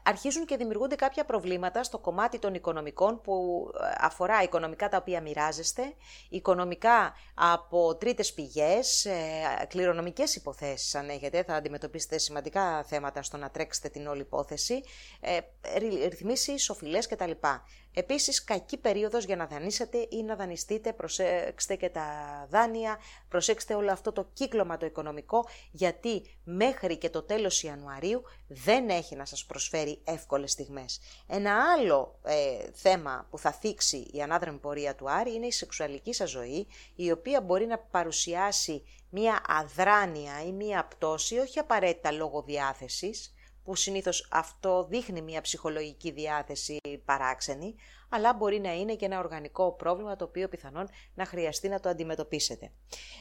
αρχίζουν και δημιουργούνται κάποια προβλήματα στο κομμάτι των οικονομικών που ε, αφορά οικονομικά τα οποία μοιράζεστε, οικονομικά από τρίτες πηγές, ε, κληρονομικές υποθέσεις αν έχετε, θα αντιμετωπίσετε σημαντικά θέματα στο να τρέξετε την όλη υπόθεση, ε, ρυθμίσεις, οφειλές κτλ. Επίσης, κακή περίοδος για να δανείσετε ή να δανειστείτε, προσέξτε και τα δάνεια, προσέξτε όλο αυτό το κύκλωμα το οικονομικό, γιατί μέχρι και το τέλος Ιανουαρίου δεν έχει να σας προσφέρει εύκολες στιγμές. Ένα άλλο ε, θέμα που θα θίξει η ανάδρομη πορεία του Άρη είναι η σεξουαλική σας ζωή, η οποία μπορεί να παρουσιάσει μία αδράνεια ή μία πτώση, όχι απαραίτητα λόγω διάθεσης, που συνήθως αυτό δείχνει μια ψυχολογική διάθεση παράξενη, αλλά μπορεί να είναι και ένα οργανικό πρόβλημα το οποίο πιθανόν να χρειαστεί να το αντιμετωπίσετε.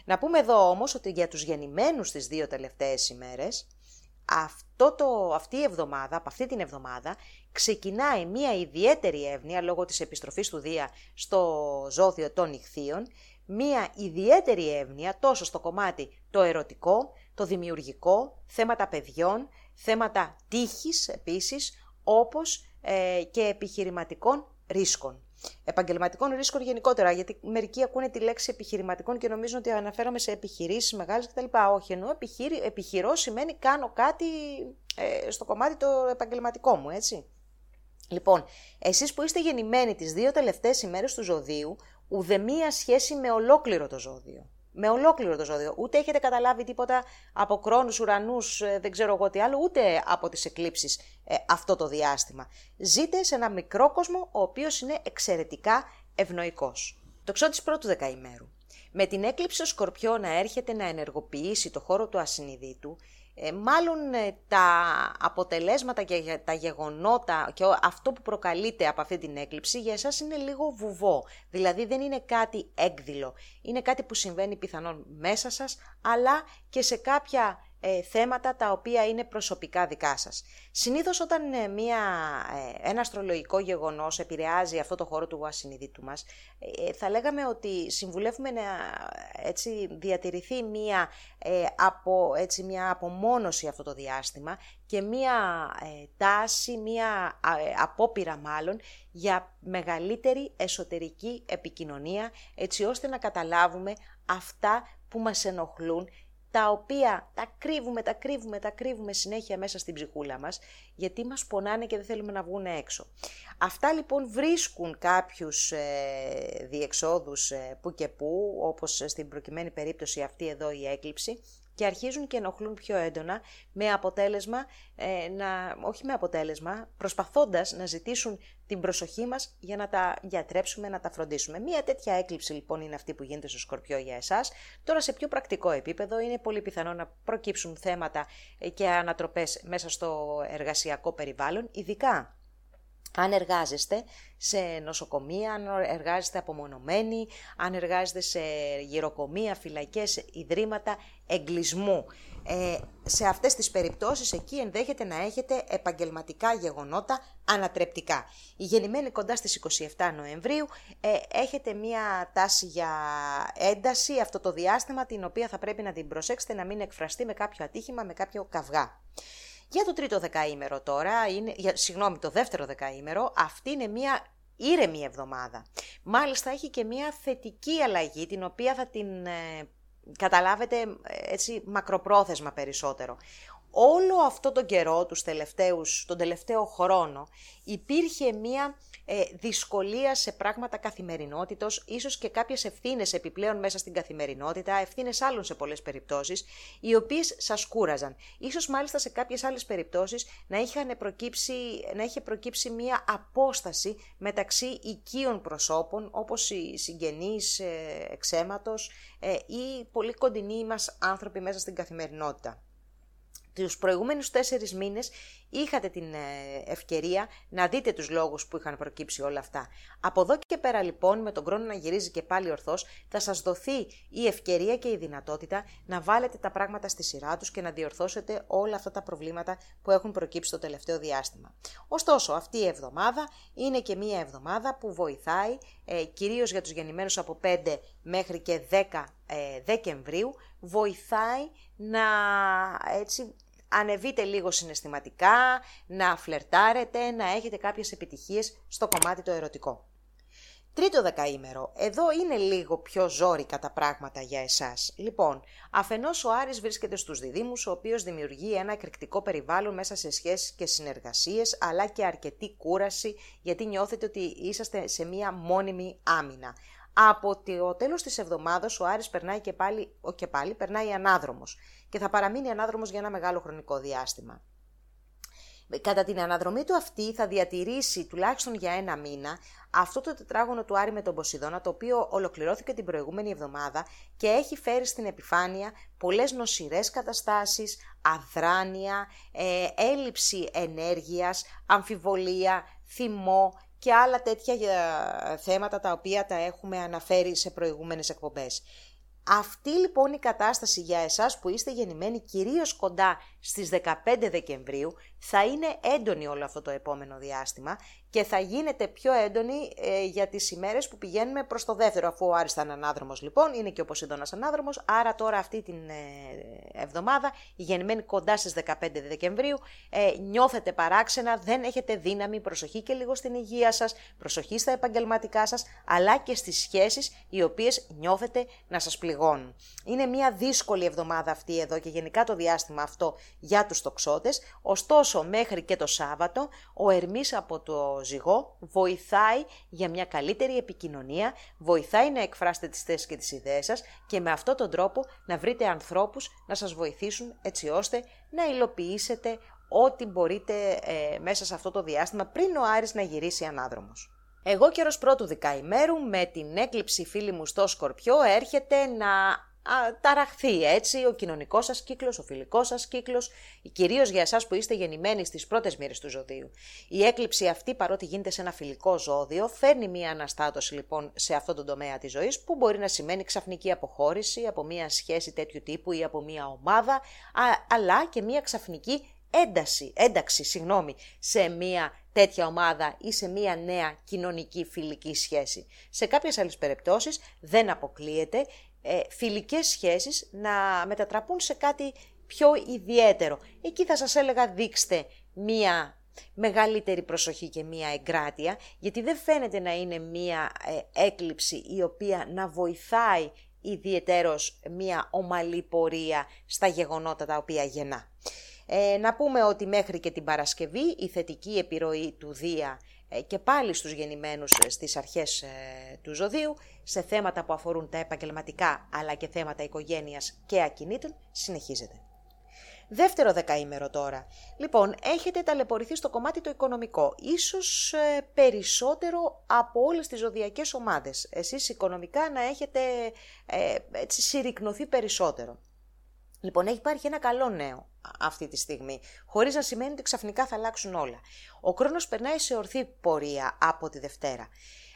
Να πούμε εδώ όμως ότι για τους γεννημένους τις δύο τελευταίες ημέρες, αυτό το, αυτή η εβδομάδα, από αυτή την εβδομάδα, ξεκινάει μια ιδιαίτερη εύνοια λόγω της επιστροφής του Δία στο ζώδιο των ηχθείων, μια ιδιαίτερη εύνοια τόσο στο κομμάτι το ερωτικό, το δημιουργικό, θέματα παιδιών, θέματα τύχης επίσης, όπως ε, και επιχειρηματικών ρίσκων. επαγγελματικών ρίσκων γενικότερα, γιατί μερικοί ακούνε τη λέξη επιχειρηματικών και νομίζουν ότι αναφέρομαι σε επιχειρήσεις μεγάλες κτλ. Όχι, ενώ επιχειρώ σημαίνει κάνω κάτι ε, στο κομμάτι το επαγγελματικό μου, έτσι. Λοιπόν, εσείς που είστε γεννημένοι τις δύο τελευταίες ημέρες του ζωδίου, ουδεμία σχέση με ολόκληρο το ζώδιο. Με ολόκληρο το ζώδιο. Ούτε έχετε καταλάβει τίποτα από κρόνους, ουρανούς, ε, δεν ξέρω εγώ τι άλλο, ούτε από τις εκλήψεις ε, αυτό το διάστημα. Ζείτε σε ένα μικρό κόσμο, ο οποίος είναι εξαιρετικά ευνοϊκός. Το ξώτης πρώτου δεκαημέρου. Με την έκλειψη ο Σκορπιό να έρχεται να ενεργοποιήσει το χώρο του ασυνειδήτου, ε, μάλλον ε, τα αποτελέσματα και τα γεγονότα και αυτό που προκαλείται από αυτή την έκλειψη για εσάς είναι λίγο βουβό. Δηλαδή δεν είναι κάτι έκδηλο. Είναι κάτι που συμβαίνει πιθανόν μέσα σας, αλλά και σε κάποια ε, θέματα τα οποία είναι προσωπικά δικά σας. Συνήθως όταν ε, μια, ε, ένα αστρολογικό γεγονός επηρεάζει αυτό το χώρο του ασυνειδήτου μας, θα λέγαμε ότι συμβουλεύουμε να έτσι, διατηρηθεί μια, από, έτσι, μια απομόνωση αυτό το διάστημα και μια τάση, μια απόπειρα μάλλον για μεγαλύτερη εσωτερική επικοινωνία έτσι ώστε να καταλάβουμε αυτά που μας ενοχλούν τα οποία τα κρύβουμε, τα κρύβουμε, τα κρύβουμε συνέχεια μέσα στην ψυχούλα μας, γιατί μας πονάνε και δεν θέλουμε να βγουν έξω. Αυτά λοιπόν βρίσκουν κάποιους ε, διεξόδους ε, που και που, όπως στην προκειμένη περίπτωση αυτή εδώ η έκλειψη, και αρχίζουν και ενοχλούν πιο έντονα με αποτέλεσμα, ε, να, όχι με αποτέλεσμα, προσπαθώντας να ζητήσουν την προσοχή μας για να τα γιατρέψουμε, να τα φροντίσουμε. Μία τέτοια έκλειψη λοιπόν είναι αυτή που γίνεται στο Σκορπιό για εσάς. Τώρα σε πιο πρακτικό επίπεδο είναι πολύ πιθανό να προκύψουν θέματα ε, και ανατροπές μέσα στο εργασιακό περιβάλλον, ειδικά αν εργάζεστε σε νοσοκομεία, αν εργάζεστε απομονωμένοι, αν εργάζεστε σε γυροκομεία, φυλακές, ιδρύματα εγκλισμού. Ε, σε αυτές τις περιπτώσεις εκεί ενδέχεται να έχετε επαγγελματικά γεγονότα ανατρεπτικά. Η γεννημένη κοντά στις 27 Νοεμβρίου ε, έχετε μία τάση για ένταση αυτό το διάστημα την οποία θα πρέπει να την προσέξετε να μην εκφραστεί με κάποιο ατύχημα, με κάποιο καυγά. Για το τρίτο δεκαήμερο τώρα, είναι, για, συγγνώμη, το δεύτερο δεκαήμερο, αυτή είναι μια ήρεμη εβδομάδα. Μάλιστα έχει και μια θετική αλλαγή, την οποία θα την ε, καταλάβετε ε, έτσι μακροπρόθεσμα περισσότερο. Όλο αυτό τον καιρό, τους τελευταίους, τον τελευταίο χρόνο, υπήρχε μία ε, δυσκολία σε πράγματα καθημερινότητος, ίσως και κάποιες ευθύνες επιπλέον μέσα στην καθημερινότητα, ευθύνες άλλων σε πολλές περιπτώσεις, οι οποίες σας κούραζαν. Ίσως μάλιστα σε κάποιες άλλες περιπτώσεις να, είχαν προκύψει, να είχε προκύψει μία απόσταση μεταξύ οικείων προσώπων, όπως οι συγγενείς ε, εξαίματος ε, ή πολύ κοντινοί μας άνθρωποι μέσα στην καθημερινότητα τους προηγούμενους τέσσερις μήνες είχατε την ε, ευκαιρία να δείτε τους λόγους που είχαν προκύψει όλα αυτά. Από εδώ και πέρα λοιπόν με τον χρόνο να γυρίζει και πάλι ορθώς θα σας δοθεί η ευκαιρία και η δυνατότητα να βάλετε τα πράγματα στη σειρά τους και να διορθώσετε όλα αυτά τα προβλήματα που έχουν προκύψει το τελευταίο διάστημα. Ωστόσο αυτή η εβδομάδα είναι και μία εβδομάδα που βοηθάει ε, κυρίως για τους γεννημένους από 5 μέχρι και 10 ε, Δεκεμβρίου βοηθάει να έτσι ανεβείτε λίγο συναισθηματικά, να φλερτάρετε, να έχετε κάποιες επιτυχίες στο κομμάτι το ερωτικό. Τρίτο δεκαήμερο. Εδώ είναι λίγο πιο ζόρικα τα πράγματα για εσάς. Λοιπόν, αφενός ο Άρης βρίσκεται στους διδήμους, ο οποίος δημιουργεί ένα εκρηκτικό περιβάλλον μέσα σε σχέσεις και συνεργασίες, αλλά και αρκετή κούραση, γιατί νιώθετε ότι είσαστε σε μία μόνιμη άμυνα. Από το τέλος της εβδομάδας ο Άρης περνάει και πάλι, ο και πάλι περνάει ανάδρομος και θα παραμείνει ανάδρομος για ένα μεγάλο χρονικό διάστημα. Κατά την αναδρομή του αυτή θα διατηρήσει τουλάχιστον για ένα μήνα αυτό το τετράγωνο του Άρη με τον Ποσειδώνα, το οποίο ολοκληρώθηκε την προηγούμενη εβδομάδα και έχει φέρει στην επιφάνεια πολλές νοσηρές καταστάσεις, αδράνεια, ε, έλλειψη ενέργειας, αμφιβολία, θυμό και άλλα τέτοια ε, θέματα τα οποία τα έχουμε αναφέρει σε προηγούμενες εκπομπές. Αυτή λοιπόν η κατάσταση για εσάς που είστε γεννημένοι κυρίως κοντά στις 15 Δεκεμβρίου θα είναι έντονη όλο αυτό το επόμενο διάστημα και θα γίνεται πιο έντονη ε, για τις ημέρες που πηγαίνουμε προς το δεύτερο, αφού ο Άρης ήταν ανάδρομος λοιπόν, είναι και ο Ποσειδώνας ανάδρομος, άρα τώρα αυτή την ε, εβδομάδα, η γεννημένη κοντά στις 15 Δεκεμβρίου, ε, νιώθετε παράξενα, δεν έχετε δύναμη, προσοχή και λίγο στην υγεία σας, προσοχή στα επαγγελματικά σας, αλλά και στις σχέσεις οι οποίες νιώθετε να σας πληγώνουν. Είναι μια δύσκολη εβδομάδα αυτή εδώ και γενικά το διάστημα αυτό για τους τοξότες, ωστόσο μέχρι και το Σάββατο ο Ερμής από το ζυγό βοηθάει για μια καλύτερη επικοινωνία, βοηθάει να εκφράσετε τις θέσεις και τις ιδέες σας και με αυτόν τον τρόπο να βρείτε ανθρώπους να σας βοηθήσουν έτσι ώστε να υλοποιήσετε ό,τι μπορείτε ε, μέσα σε αυτό το διάστημα πριν ο Άρης να γυρίσει ανάδρομος. Εγώ καιρός πρώτου δεκαημέρου με την έκλειψη φίλη μου στο Σκορπιό έρχεται να ταραχθεί έτσι ο κοινωνικός σας κύκλος, ο φιλικός σας κύκλος, κυρίως για εσάς που είστε γεννημένοι στις πρώτες μοίρες του ζωδίου. Η έκλειψη αυτή παρότι γίνεται σε ένα φιλικό ζώδιο φέρνει μια αναστάτωση λοιπόν σε αυτό το τομέα της ζωής που μπορεί να σημαίνει ξαφνική αποχώρηση από μια σχέση τέτοιου τύπου ή από μια ομάδα αλλά και μια ξαφνική ένταση, ένταξη συγγνώμη, σε μια τέτοια ομάδα ή σε μια νέα κοινωνική φιλική σχέση. Σε κάποιες άλλες περιπτώσεις δεν αποκλείεται ε, φιλικές σχέσεις να μετατραπούν σε κάτι πιο ιδιαίτερο. Εκεί θα σας έλεγα δείξτε μία μεγαλύτερη προσοχή και μία εγκράτεια, γιατί δεν φαίνεται να είναι μία ε, έκλειψη η οποία να βοηθάει ιδιαιτέρως μία ομαλή πορεία στα γεγονότα τα οποία γεννά. Ε, να πούμε ότι μέχρι και την Παρασκευή η θετική επιρροή του Δία ε, και πάλι στους γεννημένους ε, στις αρχές ε, του ζωδίου, σε θέματα που αφορούν τα επαγγελματικά αλλά και θέματα οικογένειας και ακινήτων, συνεχίζεται. Δεύτερο δεκαήμερο τώρα. Λοιπόν, έχετε ταλαιπωρηθεί στο κομμάτι το οικονομικό. Ίσως περισσότερο από όλες τις ζωδιακές ομάδες. Εσείς οικονομικά να έχετε ε, έτσι, συρρυκνωθεί περισσότερο. Λοιπόν, έχει υπάρχει ένα καλό νέο αυτή τη στιγμή, χωρίς να σημαίνει ότι ξαφνικά θα αλλάξουν όλα. Ο χρόνος περνάει σε ορθή πορεία από τη Δευτέρα.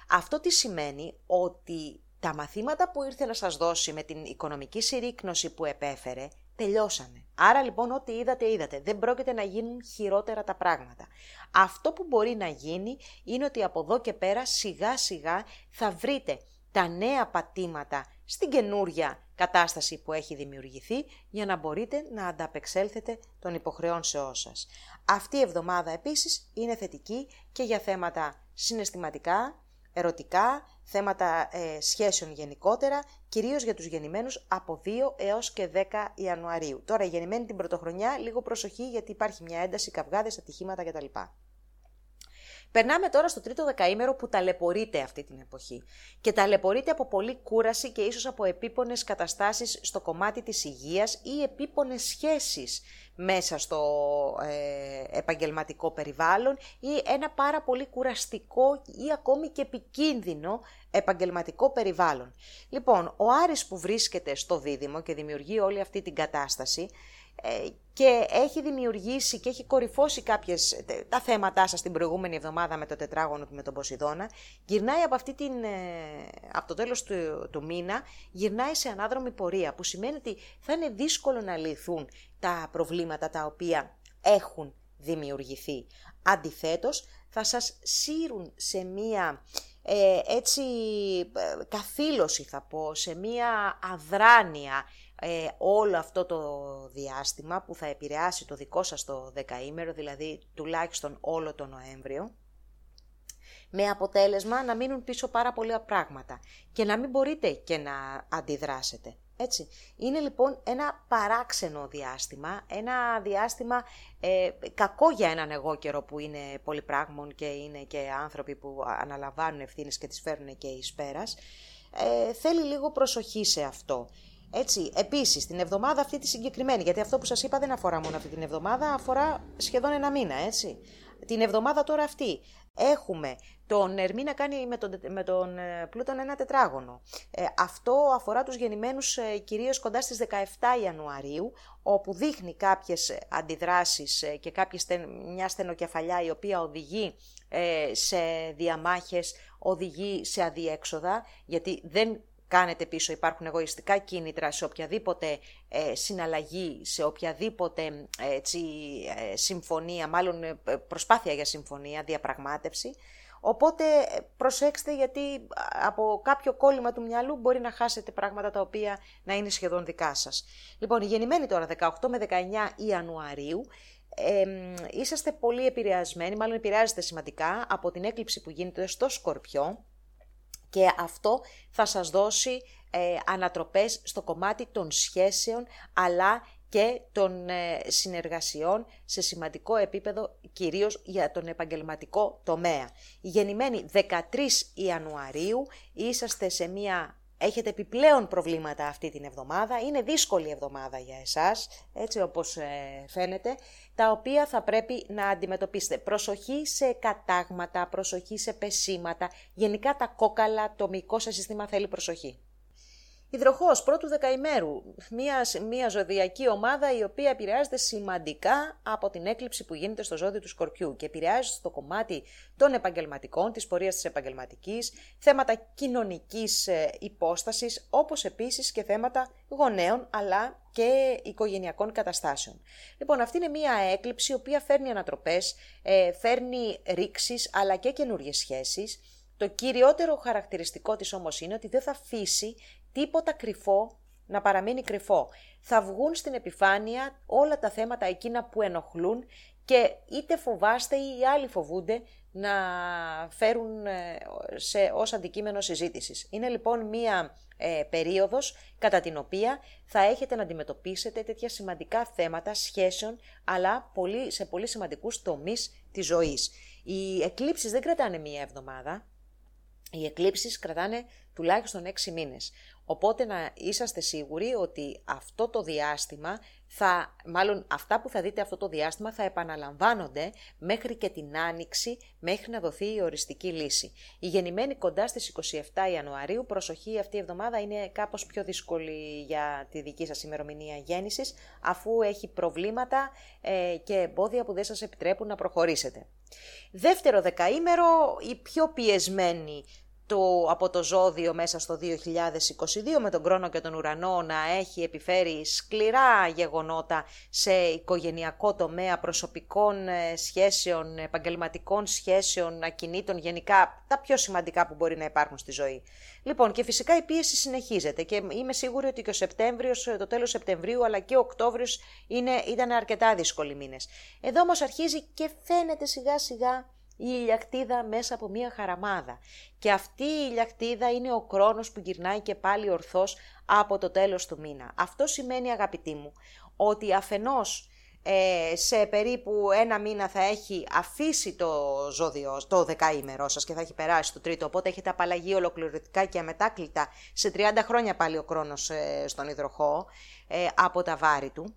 Αυτό τι σημαίνει ότι τα μαθήματα που ήρθε να σας δώσει με την οικονομική συρρήκνωση που επέφερε, τελειώσανε. Άρα λοιπόν ό,τι είδατε είδατε. Δεν πρόκειται να γίνουν χειρότερα τα πράγματα. Αυτό που μπορεί να γίνει είναι ότι από εδώ και πέρα σιγά σιγά θα βρείτε τα νέα πατήματα στην καινούρια κατάσταση που έχει δημιουργηθεί για να μπορείτε να ανταπεξέλθετε των υποχρεώσεών σας. Αυτή η εβδομάδα επίσης είναι θετική και για θέματα συναισθηματικά, ερωτικά, θέματα ε, σχέσεων γενικότερα, κυρίως για τους γεννημένους από 2 έως και 10 Ιανουαρίου. Τώρα, οι γεννημένοι την πρωτοχρονιά, λίγο προσοχή γιατί υπάρχει μια ένταση, καυγάδες, ατυχήματα κτλ. Περνάμε τώρα στο τρίτο δεκαήμερο που ταλαιπωρείται αυτή την εποχή. Και ταλαιπωρείται από πολύ κούραση και ίσως από επίπονες καταστάσεις στο κομμάτι της υγείας ή επίπονες σχέσεις μέσα στο ε, επαγγελματικό περιβάλλον ή ένα πάρα πολύ κουραστικό ή ακόμη και επικίνδυνο επαγγελματικό περιβάλλον. Λοιπόν, ο Άρης που βρίσκεται στο δίδυμο και δημιουργεί όλη αυτή την κατάσταση ε, και έχει δημιουργήσει και έχει κορυφώσει κάποιες, τα θέματά σας την προηγούμενη εβδομάδα με το τετράγωνο του με τον Ποσειδώνα, γυρνάει από, αυτή την, ε, από το τέλος του, του μήνα, γυρνάει σε ανάδρομη πορεία, που σημαίνει ότι θα είναι δύσκολο να λυθούν τα προβλήματα τα οποία έχουν δημιουργηθεί. Αντιθέτως, θα σας σύρουν σε μία ε, έτσι καθήλωση θα πω, σε μία αδράνεια, ε, όλο αυτό το διάστημα που θα επηρεάσει το δικό σας το δεκαήμερο, δηλαδή τουλάχιστον όλο το Νοέμβριο, με αποτέλεσμα να μείνουν πίσω πάρα πολλά πράγματα και να μην μπορείτε και να αντιδράσετε. Έτσι. Είναι λοιπόν ένα παράξενο διάστημα, ένα διάστημα ε, κακό για έναν εγώ καιρό που είναι πολυπράγμων και είναι και άνθρωποι που αναλαμβάνουν ευθύνες και τις φέρνουν και εις πέρας. Ε, θέλει λίγο προσοχή σε αυτό. Έτσι, επίσης, την εβδομάδα αυτή τη συγκεκριμένη, γιατί αυτό που σας είπα δεν αφορά μόνο αυτή την εβδομάδα, αφορά σχεδόν ένα μήνα, έτσι. Την εβδομάδα τώρα αυτή έχουμε τον Ερμή να κάνει με τον, με τον ε, Πλούτον ένα τετράγωνο. Ε, αυτό αφορά τους γεννημένους ε, κυρίως κοντά στις 17 Ιανουαρίου, όπου δείχνει κάποιες αντιδράσεις ε, και κάποιες, μια στενοκεφαλιά η οποία οδηγεί σε διαμάχες, οδηγεί σε αδιέξοδα, γιατί δεν κάνετε πίσω, υπάρχουν εγωιστικά κίνητρα σε οποιαδήποτε ε, συναλλαγή, σε οποιαδήποτε έτσι, ε, συμφωνία, μάλλον ε, προσπάθεια για συμφωνία, διαπραγμάτευση. Οπότε προσέξτε γιατί από κάποιο κόλλημα του μυαλού μπορεί να χάσετε πράγματα τα οποία να είναι σχεδόν δικά σας. Λοιπόν, η γεννημένη τώρα 18 με 19 Ιανουαρίου ε, είσαστε πολύ επηρεασμένοι, μάλλον επηρεάζεστε σημαντικά από την έκλειψη που γίνεται στο Σκορπιό και αυτό θα σας δώσει ε, ανατροπές στο κομμάτι των σχέσεων αλλά και των ε, συνεργασιών σε σημαντικό επίπεδο, κυρίως για τον επαγγελματικό τομέα. Η γεννημένη 13 Ιανουαρίου είσαστε σε μια έχετε επιπλέον προβλήματα αυτή την εβδομάδα, είναι δύσκολη εβδομάδα για εσάς, έτσι όπως ε, φαίνεται, τα οποία θα πρέπει να αντιμετωπίσετε. Προσοχή σε κατάγματα, προσοχή σε πεσήματα, γενικά τα κόκαλα, το μυϊκό σας σύστημα θέλει προσοχή. Υδροχός πρώτου δεκαημέρου, μια, μια ζωδιακή ομάδα η οποία επηρεάζεται σημαντικά από την έκλειψη που γίνεται στο ζώδιο του Σκορπιού και επηρεάζει στο κομμάτι των επαγγελματικών, της πορείας της επαγγελματικής, θέματα κοινωνικής ε, υπόστασης, όπως επίσης και θέματα γονέων αλλά και οικογενειακών καταστάσεων. Λοιπόν, αυτή είναι μια έκλειψη η οποία φέρνει ανατροπές, ε, φέρνει ρήξεις αλλά και καινούριες σχέσεις, το κυριότερο χαρακτηριστικό της όμως είναι ότι δεν θα αφήσει τίποτα κρυφό να παραμείνει κρυφό. Θα βγουν στην επιφάνεια όλα τα θέματα εκείνα που ενοχλούν και είτε φοβάστε ή οι άλλοι φοβούνται να φέρουν ε, σε, ως αντικείμενο συζήτησης. Είναι λοιπόν μία ε, περίοδος κατά την οποία θα έχετε να αντιμετωπίσετε τέτοια σημαντικά θέματα σχέσεων αλλά πολύ, σε πολύ σημαντικούς τομείς της ζωής. Οι εκλήψεις δεν κρατάνε μία εβδομάδα, οι εκλήψεις κρατάνε τουλάχιστον έξι μήνες. Οπότε να είσαστε σίγουροι ότι αυτό το διάστημα θα, μάλλον αυτά που θα δείτε αυτό το διάστημα θα επαναλαμβάνονται μέχρι και την Άνοιξη, μέχρι να δοθεί η οριστική λύση. Η γεννημένη κοντά στις 27 Ιανουαρίου, προσοχή αυτή η εβδομάδα είναι κάπως πιο δύσκολη για τη δική σας ημερομηνία γέννησης, αφού έχει προβλήματα ε, και εμπόδια που δεν σας επιτρέπουν να προχωρήσετε. Δεύτερο δεκαήμερο, η πιο πιεσμένη το, από το ζώδιο μέσα στο 2022 με τον χρόνο και τον ουρανό να έχει επιφέρει σκληρά γεγονότα σε οικογενειακό τομέα, προσωπικών ε, σχέσεων, επαγγελματικών σχέσεων, ακινήτων, γενικά τα πιο σημαντικά που μπορεί να υπάρχουν στη ζωή. Λοιπόν, και φυσικά η πίεση συνεχίζεται και είμαι σίγουρη ότι και ο Σεπτέμβριος, το τέλος Σεπτεμβρίου αλλά και ο Οκτώβριος είναι, ήταν αρκετά δύσκολοι μήνες. Εδώ όμως αρχίζει και φαίνεται σιγά σιγά η ηλιακτίδα μέσα από μία χαραμάδα. Και αυτή η ηλιακτίδα είναι ο χρόνος που γυρνάει και πάλι ορθώς από το τέλος του μήνα. Αυτό σημαίνει αγαπητοί μου ότι αφενός ε, σε περίπου ένα μήνα θα έχει αφήσει το ζώδιο, το δεκαήμερό σας και θα έχει περάσει το τρίτο, οπότε έχετε απαλλαγή ολοκληρωτικά και αμετάκλητα σε 30 χρόνια πάλι ο χρόνος ε, στον υδροχό ε, από τα βάρη του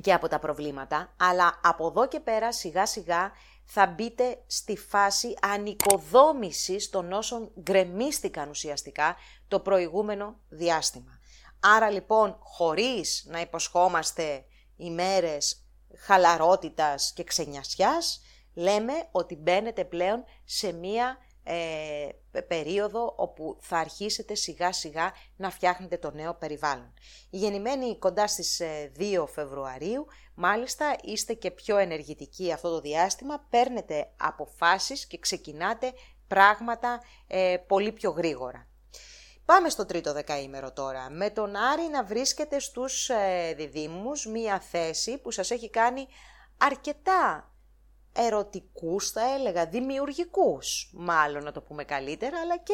και από τα προβλήματα, αλλά από εδώ και πέρα σιγά σιγά θα μπείτε στη φάση ανοικοδόμησης των όσων γκρεμίστηκαν ουσιαστικά το προηγούμενο διάστημα. Άρα λοιπόν, χωρίς να υποσχόμαστε ημέρες χαλαρότητας και ξενιασιάς, λέμε ότι μπαίνετε πλέον σε μία ε, περίοδο όπου θα αρχίσετε σιγά σιγά να φτιάχνετε το νέο περιβάλλον. Η γεννημένη κοντά στις 2 ε, Φεβρουαρίου, μάλιστα είστε και πιο ενεργητικοί αυτό το διάστημα, παίρνετε αποφάσεις και ξεκινάτε πράγματα ε, πολύ πιο γρήγορα. Πάμε στο τρίτο δεκαήμερο τώρα. Με τον Άρη να βρίσκεται στους ε, διδήμους μία θέση που σας έχει κάνει αρκετά ερωτικούς θα έλεγα, δημιουργικούς μάλλον να το πούμε καλύτερα, αλλά και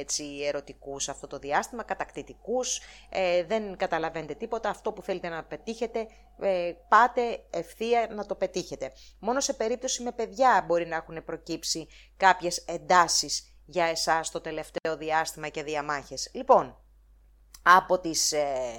έτσι ερωτικούς αυτό το διάστημα, κατακτητικούς, ε, δεν καταλαβαίνετε τίποτα, αυτό που θέλετε να πετύχετε, ε, πάτε ευθεία να το πετύχετε. Μόνο σε περίπτωση με παιδιά μπορεί να έχουν προκύψει κάποιες εντάσεις για εσάς το τελευταίο διάστημα και διαμάχες. Λοιπόν, από, τις, ε,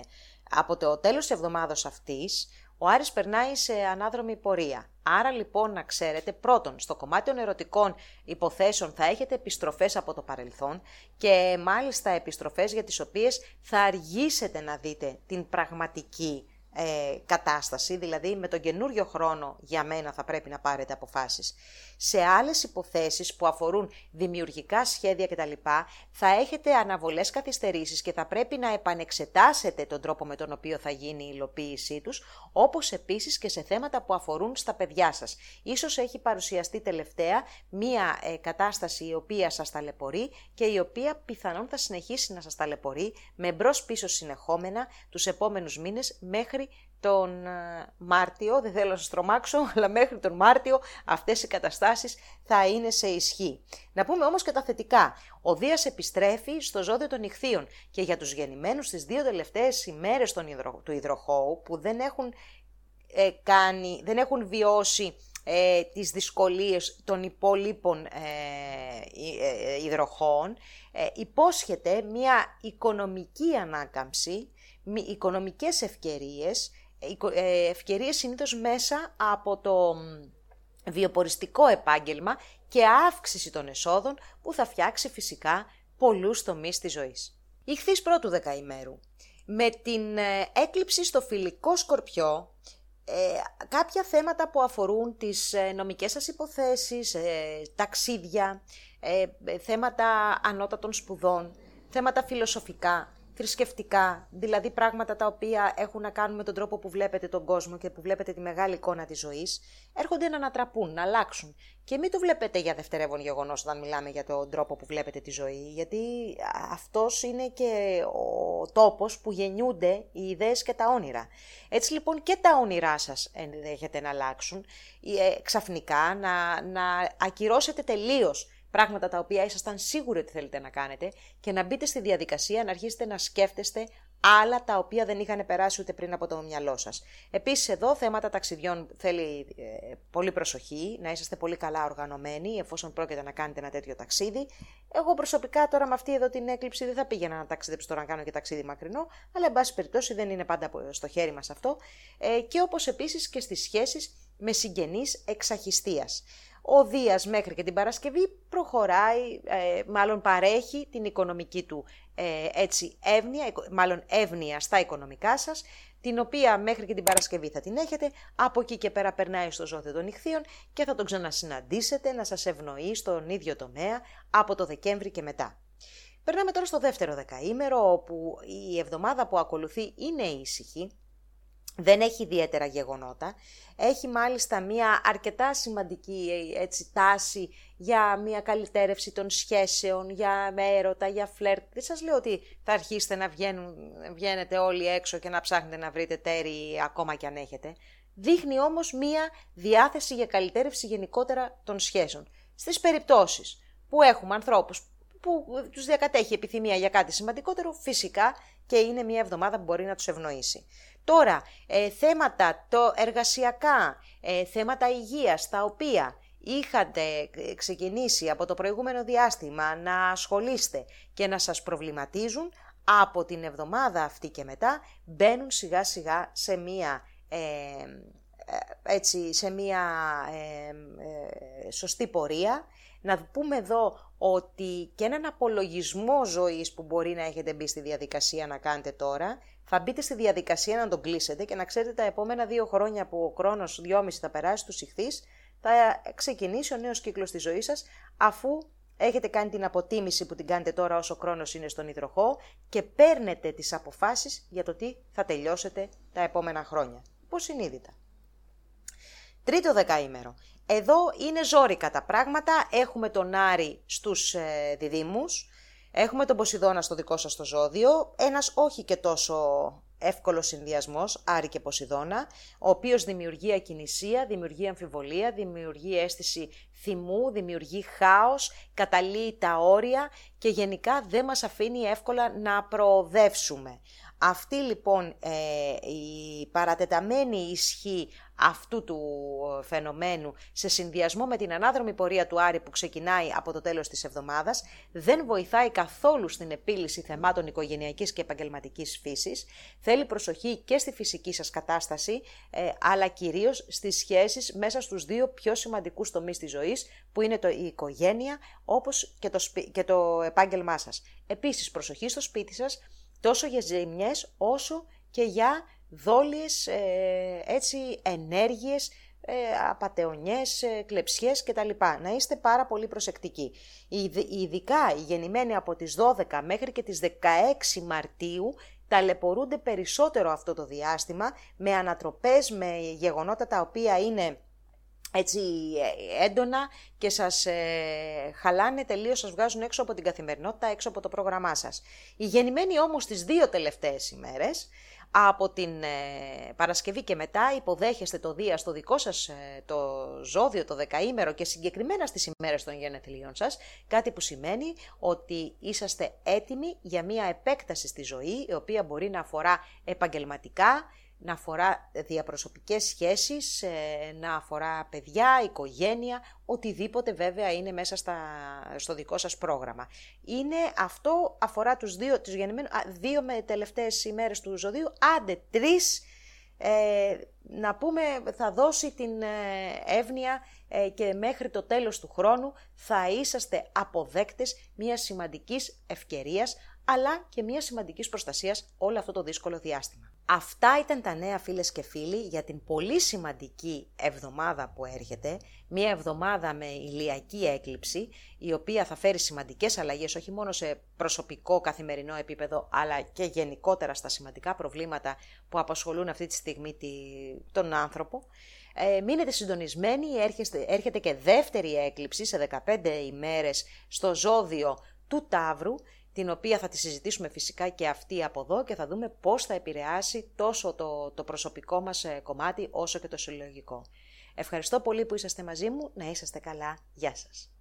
από το τέλος της εβδομάδας αυτής, ο Άρης περνάει σε ανάδρομη πορεία. Άρα λοιπόν να ξέρετε, πρώτον, στο κομμάτι των ερωτικών υποθέσεων θα έχετε επιστροφές από το παρελθόν και μάλιστα επιστροφές για τις οποίες θα αργήσετε να δείτε την πραγματική ε, κατάσταση, δηλαδή με τον καινούριο χρόνο για μένα θα πρέπει να πάρετε αποφάσεις. Σε άλλες υποθέσεις που αφορούν δημιουργικά σχέδια κτλ. θα έχετε αναβολές καθυστερήσεις και θα πρέπει να επανεξετάσετε τον τρόπο με τον οποίο θα γίνει η υλοποίησή τους, όπως επίσης και σε θέματα που αφορούν στα παιδιά σας. Ίσως έχει παρουσιαστεί τελευταία μία ε, κατάσταση η οποία σας ταλαιπωρεί και η οποία πιθανόν θα συνεχίσει να σας ταλαιπωρεί με μπρος πίσω συνεχόμενα τους επόμενους μήνες μέχρι τον ε, Μάρτιο, δεν θέλω να σας τρομάξω, αλλά μέχρι τον Μάρτιο αυτές οι καταστάσεις θα είναι σε ισχύ. Να πούμε όμως και τα θετικά. Ο Δίας επιστρέφει στο ζώδιο των ηχθείων και για τους γεννημένους τις δύο τελευταίες ημέρες του υδροχώου που δεν έχουν, ε, κάνει, δεν έχουν βιώσει ε, τις δυσκολίες των υπόλοιπων ε, ε υδροχών, υπόσχεται μια οικονομική ανάκαμψη, οικονομικές ευκαιρίες, ε, ευκαιρίες συνήθως μέσα από το βιοποριστικό επάγγελμα και αύξηση των εσόδων που θα φτιάξει φυσικά πολλούς τομείς της ζωής. Ηχθείς πρώτου δεκαημέρου. Με την ε, έκλειψη στο φιλικό σκορπιό, ε, κάποια θέματα που αφορούν τις νομικές σας υποθέσεις, ταξίδια, θέματα ανώτατων σπουδών, θέματα φιλοσοφικά, θρησκευτικά, δηλαδή πράγματα τα οποία έχουν να κάνουν με τον τρόπο που βλέπετε τον κόσμο και που βλέπετε τη μεγάλη εικόνα της ζωής, έρχονται να ανατραπούν, να αλλάξουν. Και μην το βλέπετε για δευτερεύον γεγονός όταν μιλάμε για τον τρόπο που βλέπετε τη ζωή, γιατί αυτός είναι και ο τόπος που γεννιούνται οι ιδέες και τα όνειρα. Έτσι λοιπόν και τα όνειρά σας ενδέχεται να αλλάξουν, ε, ξαφνικά να, να ακυρώσετε τελείως πράγματα τα οποία ήσασταν σίγουροι ότι θέλετε να κάνετε και να μπείτε στη διαδικασία να αρχίσετε να σκέφτεστε άλλα τα οποία δεν είχαν περάσει ούτε πριν από το μυαλό σας. Επίσης εδώ θέματα ταξιδιών θέλει ε, πολύ προσοχή, να είσαστε πολύ καλά οργανωμένοι εφόσον πρόκειται να κάνετε ένα τέτοιο ταξίδι. Εγώ προσωπικά τώρα με αυτή εδώ την έκλειψη δεν θα πήγαινα να ταξιδέψω τώρα να κάνω και ταξίδι μακρινό, αλλά εν πάση περιπτώσει δεν είναι πάντα στο χέρι μας αυτό. Ε, και όπως επίσης και στις σχέσεις με συγγενείς εξαχιστίας ο Δίας μέχρι και την Παρασκευή προχωράει, ε, μάλλον παρέχει την οικονομική του ε, έτσι εύνοια, μάλλον εύνοια στα οικονομικά σας, την οποία μέχρι και την Παρασκευή θα την έχετε, από εκεί και πέρα περνάει στο ζώδιο των νυχθείων και θα τον ξανασυναντήσετε να σας ευνοεί στον ίδιο τομέα από το Δεκέμβρη και μετά. Περνάμε τώρα στο δεύτερο δεκαήμερο, όπου η εβδομάδα που ακολουθεί είναι ήσυχη, δεν έχει ιδιαίτερα γεγονότα. Έχει μάλιστα μια αρκετά σημαντική έτσι, τάση για μια καλυτέρευση των σχέσεων, για έρωτα, για φλερτ. Δεν σας λέω ότι θα αρχίσετε να βγαίνουν, βγαίνετε όλοι έξω και να ψάχνετε να βρείτε τέρι ακόμα κι αν έχετε. Δείχνει όμως μια διάθεση για καλυτέρευση γενικότερα των σχέσεων. Στις περιπτώσεις που έχουμε ανθρώπους που τους διακατέχει επιθυμία για κάτι σημαντικότερο, φυσικά και είναι μια εβδομάδα που μπορεί να τους ευνοήσει. Τώρα, ε, θέματα το εργασιακά, ε, θέματα υγείας, τα οποία είχατε ξεκινήσει από το προηγούμενο διάστημα να ασχολείστε και να σας προβληματίζουν, από την εβδομάδα αυτή και μετά μπαίνουν σιγά σιγά σε μία, ε, έτσι, σε μία σωστή πορεία. Να πούμε εδώ ότι και έναν απολογισμό ζωής που μπορεί να έχετε μπει στη διαδικασία να κάνετε τώρα, θα μπείτε στη διαδικασία να τον κλείσετε και να ξέρετε τα επόμενα δύο χρόνια που ο χρόνος δυόμιση θα περάσει τους ηχθείς, θα ξεκινήσει ο νέος κύκλος της ζωής σας αφού έχετε κάνει την αποτίμηση που την κάνετε τώρα όσο χρόνος είναι στον υδροχό και παίρνετε τις αποφάσεις για το τι θα τελειώσετε τα επόμενα χρόνια. Πώς συνείδητα. Τρίτο δεκαήμερο. Εδώ είναι ζόρικα τα πράγματα. Έχουμε τον Άρη στους ε, διδήμους. Έχουμε τον Ποσειδώνα στο δικό σας το ζώδιο. Ένας όχι και τόσο εύκολος συνδυασμός, Άρη και Ποσειδώνα, ο οποίος δημιουργεί ακινησία, δημιουργεί αμφιβολία, δημιουργεί αίσθηση θυμού, δημιουργεί χάος, καταλύει τα όρια και γενικά δεν μας αφήνει εύκολα να προοδεύσουμε. Αυτή λοιπόν ε, η παρατεταμένη ισχύ αυτού του ε, φαινομένου σε συνδυασμό με την ανάδρομη πορεία του Άρη που ξεκινάει από το τέλος της εβδομάδας δεν βοηθάει καθόλου στην επίλυση θεμάτων οικογενειακής και επαγγελματικής φύσης. Θέλει προσοχή και στη φυσική σας κατάσταση ε, αλλά κυρίως στις σχέσεις μέσα στους δύο πιο σημαντικούς τομείς της ζωής που είναι το, η οικογένεια όπως και το, και το επάγγελμά σας. Επίσης προσοχή στο σπίτι σας τόσο για ζημιές όσο και για δόλιες έτσι, ενέργειες, ε, απατεωνιές, ε, κλεψιές κτλ. Να είστε πάρα πολύ προσεκτικοί. Ειδικά οι γεννημένοι από τις 12 μέχρι και τις 16 Μαρτίου ταλαιπωρούνται περισσότερο αυτό το διάστημα με ανατροπές, με γεγονότα τα οποία είναι έτσι ε, έντονα και σας ε, χαλάνε τελείως, σας βγάζουν έξω από την καθημερινότητα, έξω από το πρόγραμμά σας. Οι γεννημένοι όμως τις δύο τελευταίες ημέρες από την ε, Παρασκευή και μετά υποδέχεστε το Δία στο δικό σας ε, το ζώδιο, το δεκαήμερο και συγκεκριμένα στις ημέρες των γενεθλίων σας, κάτι που σημαίνει ότι είσαστε έτοιμοι για μια επέκταση στη ζωή, η οποία μπορεί να αφορά επαγγελματικά, να αφορά διαπροσωπικές σχέσεις, ε, να αφορά παιδιά, οικογένεια, οτιδήποτε βέβαια είναι μέσα στα, στο δικό σας πρόγραμμα. Είναι αυτό αφορά τους δύο, τους γεννημένους, δύο με τελευταίες ημέρες του ζωδίου, άντε τρεις, ε, να πούμε θα δώσει την ε, εύνοια ε, και μέχρι το τέλος του χρόνου θα είσαστε αποδέκτες μιας σημαντικής ευκαιρίας αλλά και μιας σημαντικής προστασίας όλο αυτό το δύσκολο διάστημα. Αυτά ήταν τα νέα φίλες και φίλοι για την πολύ σημαντική εβδομάδα που έρχεται, μια εβδομάδα με ηλιακή έκλειψη, η οποία θα φέρει σημαντικές αλλαγές όχι μόνο σε προσωπικό καθημερινό επίπεδο, αλλά και γενικότερα στα σημαντικά προβλήματα που απασχολούν αυτή τη στιγμή τον άνθρωπο. Ε, μείνετε συντονισμένοι, έρχεστε, έρχεται και δεύτερη έκλειψη σε 15 ημέρες στο ζώδιο του Ταύρου την οποία θα τη συζητήσουμε φυσικά και αυτή από εδώ και θα δούμε πώς θα επηρεάσει τόσο το, το προσωπικό μας ε, κομμάτι όσο και το συλλογικό. Ευχαριστώ πολύ που είσαστε μαζί μου, να είσαστε καλά, γεια σας.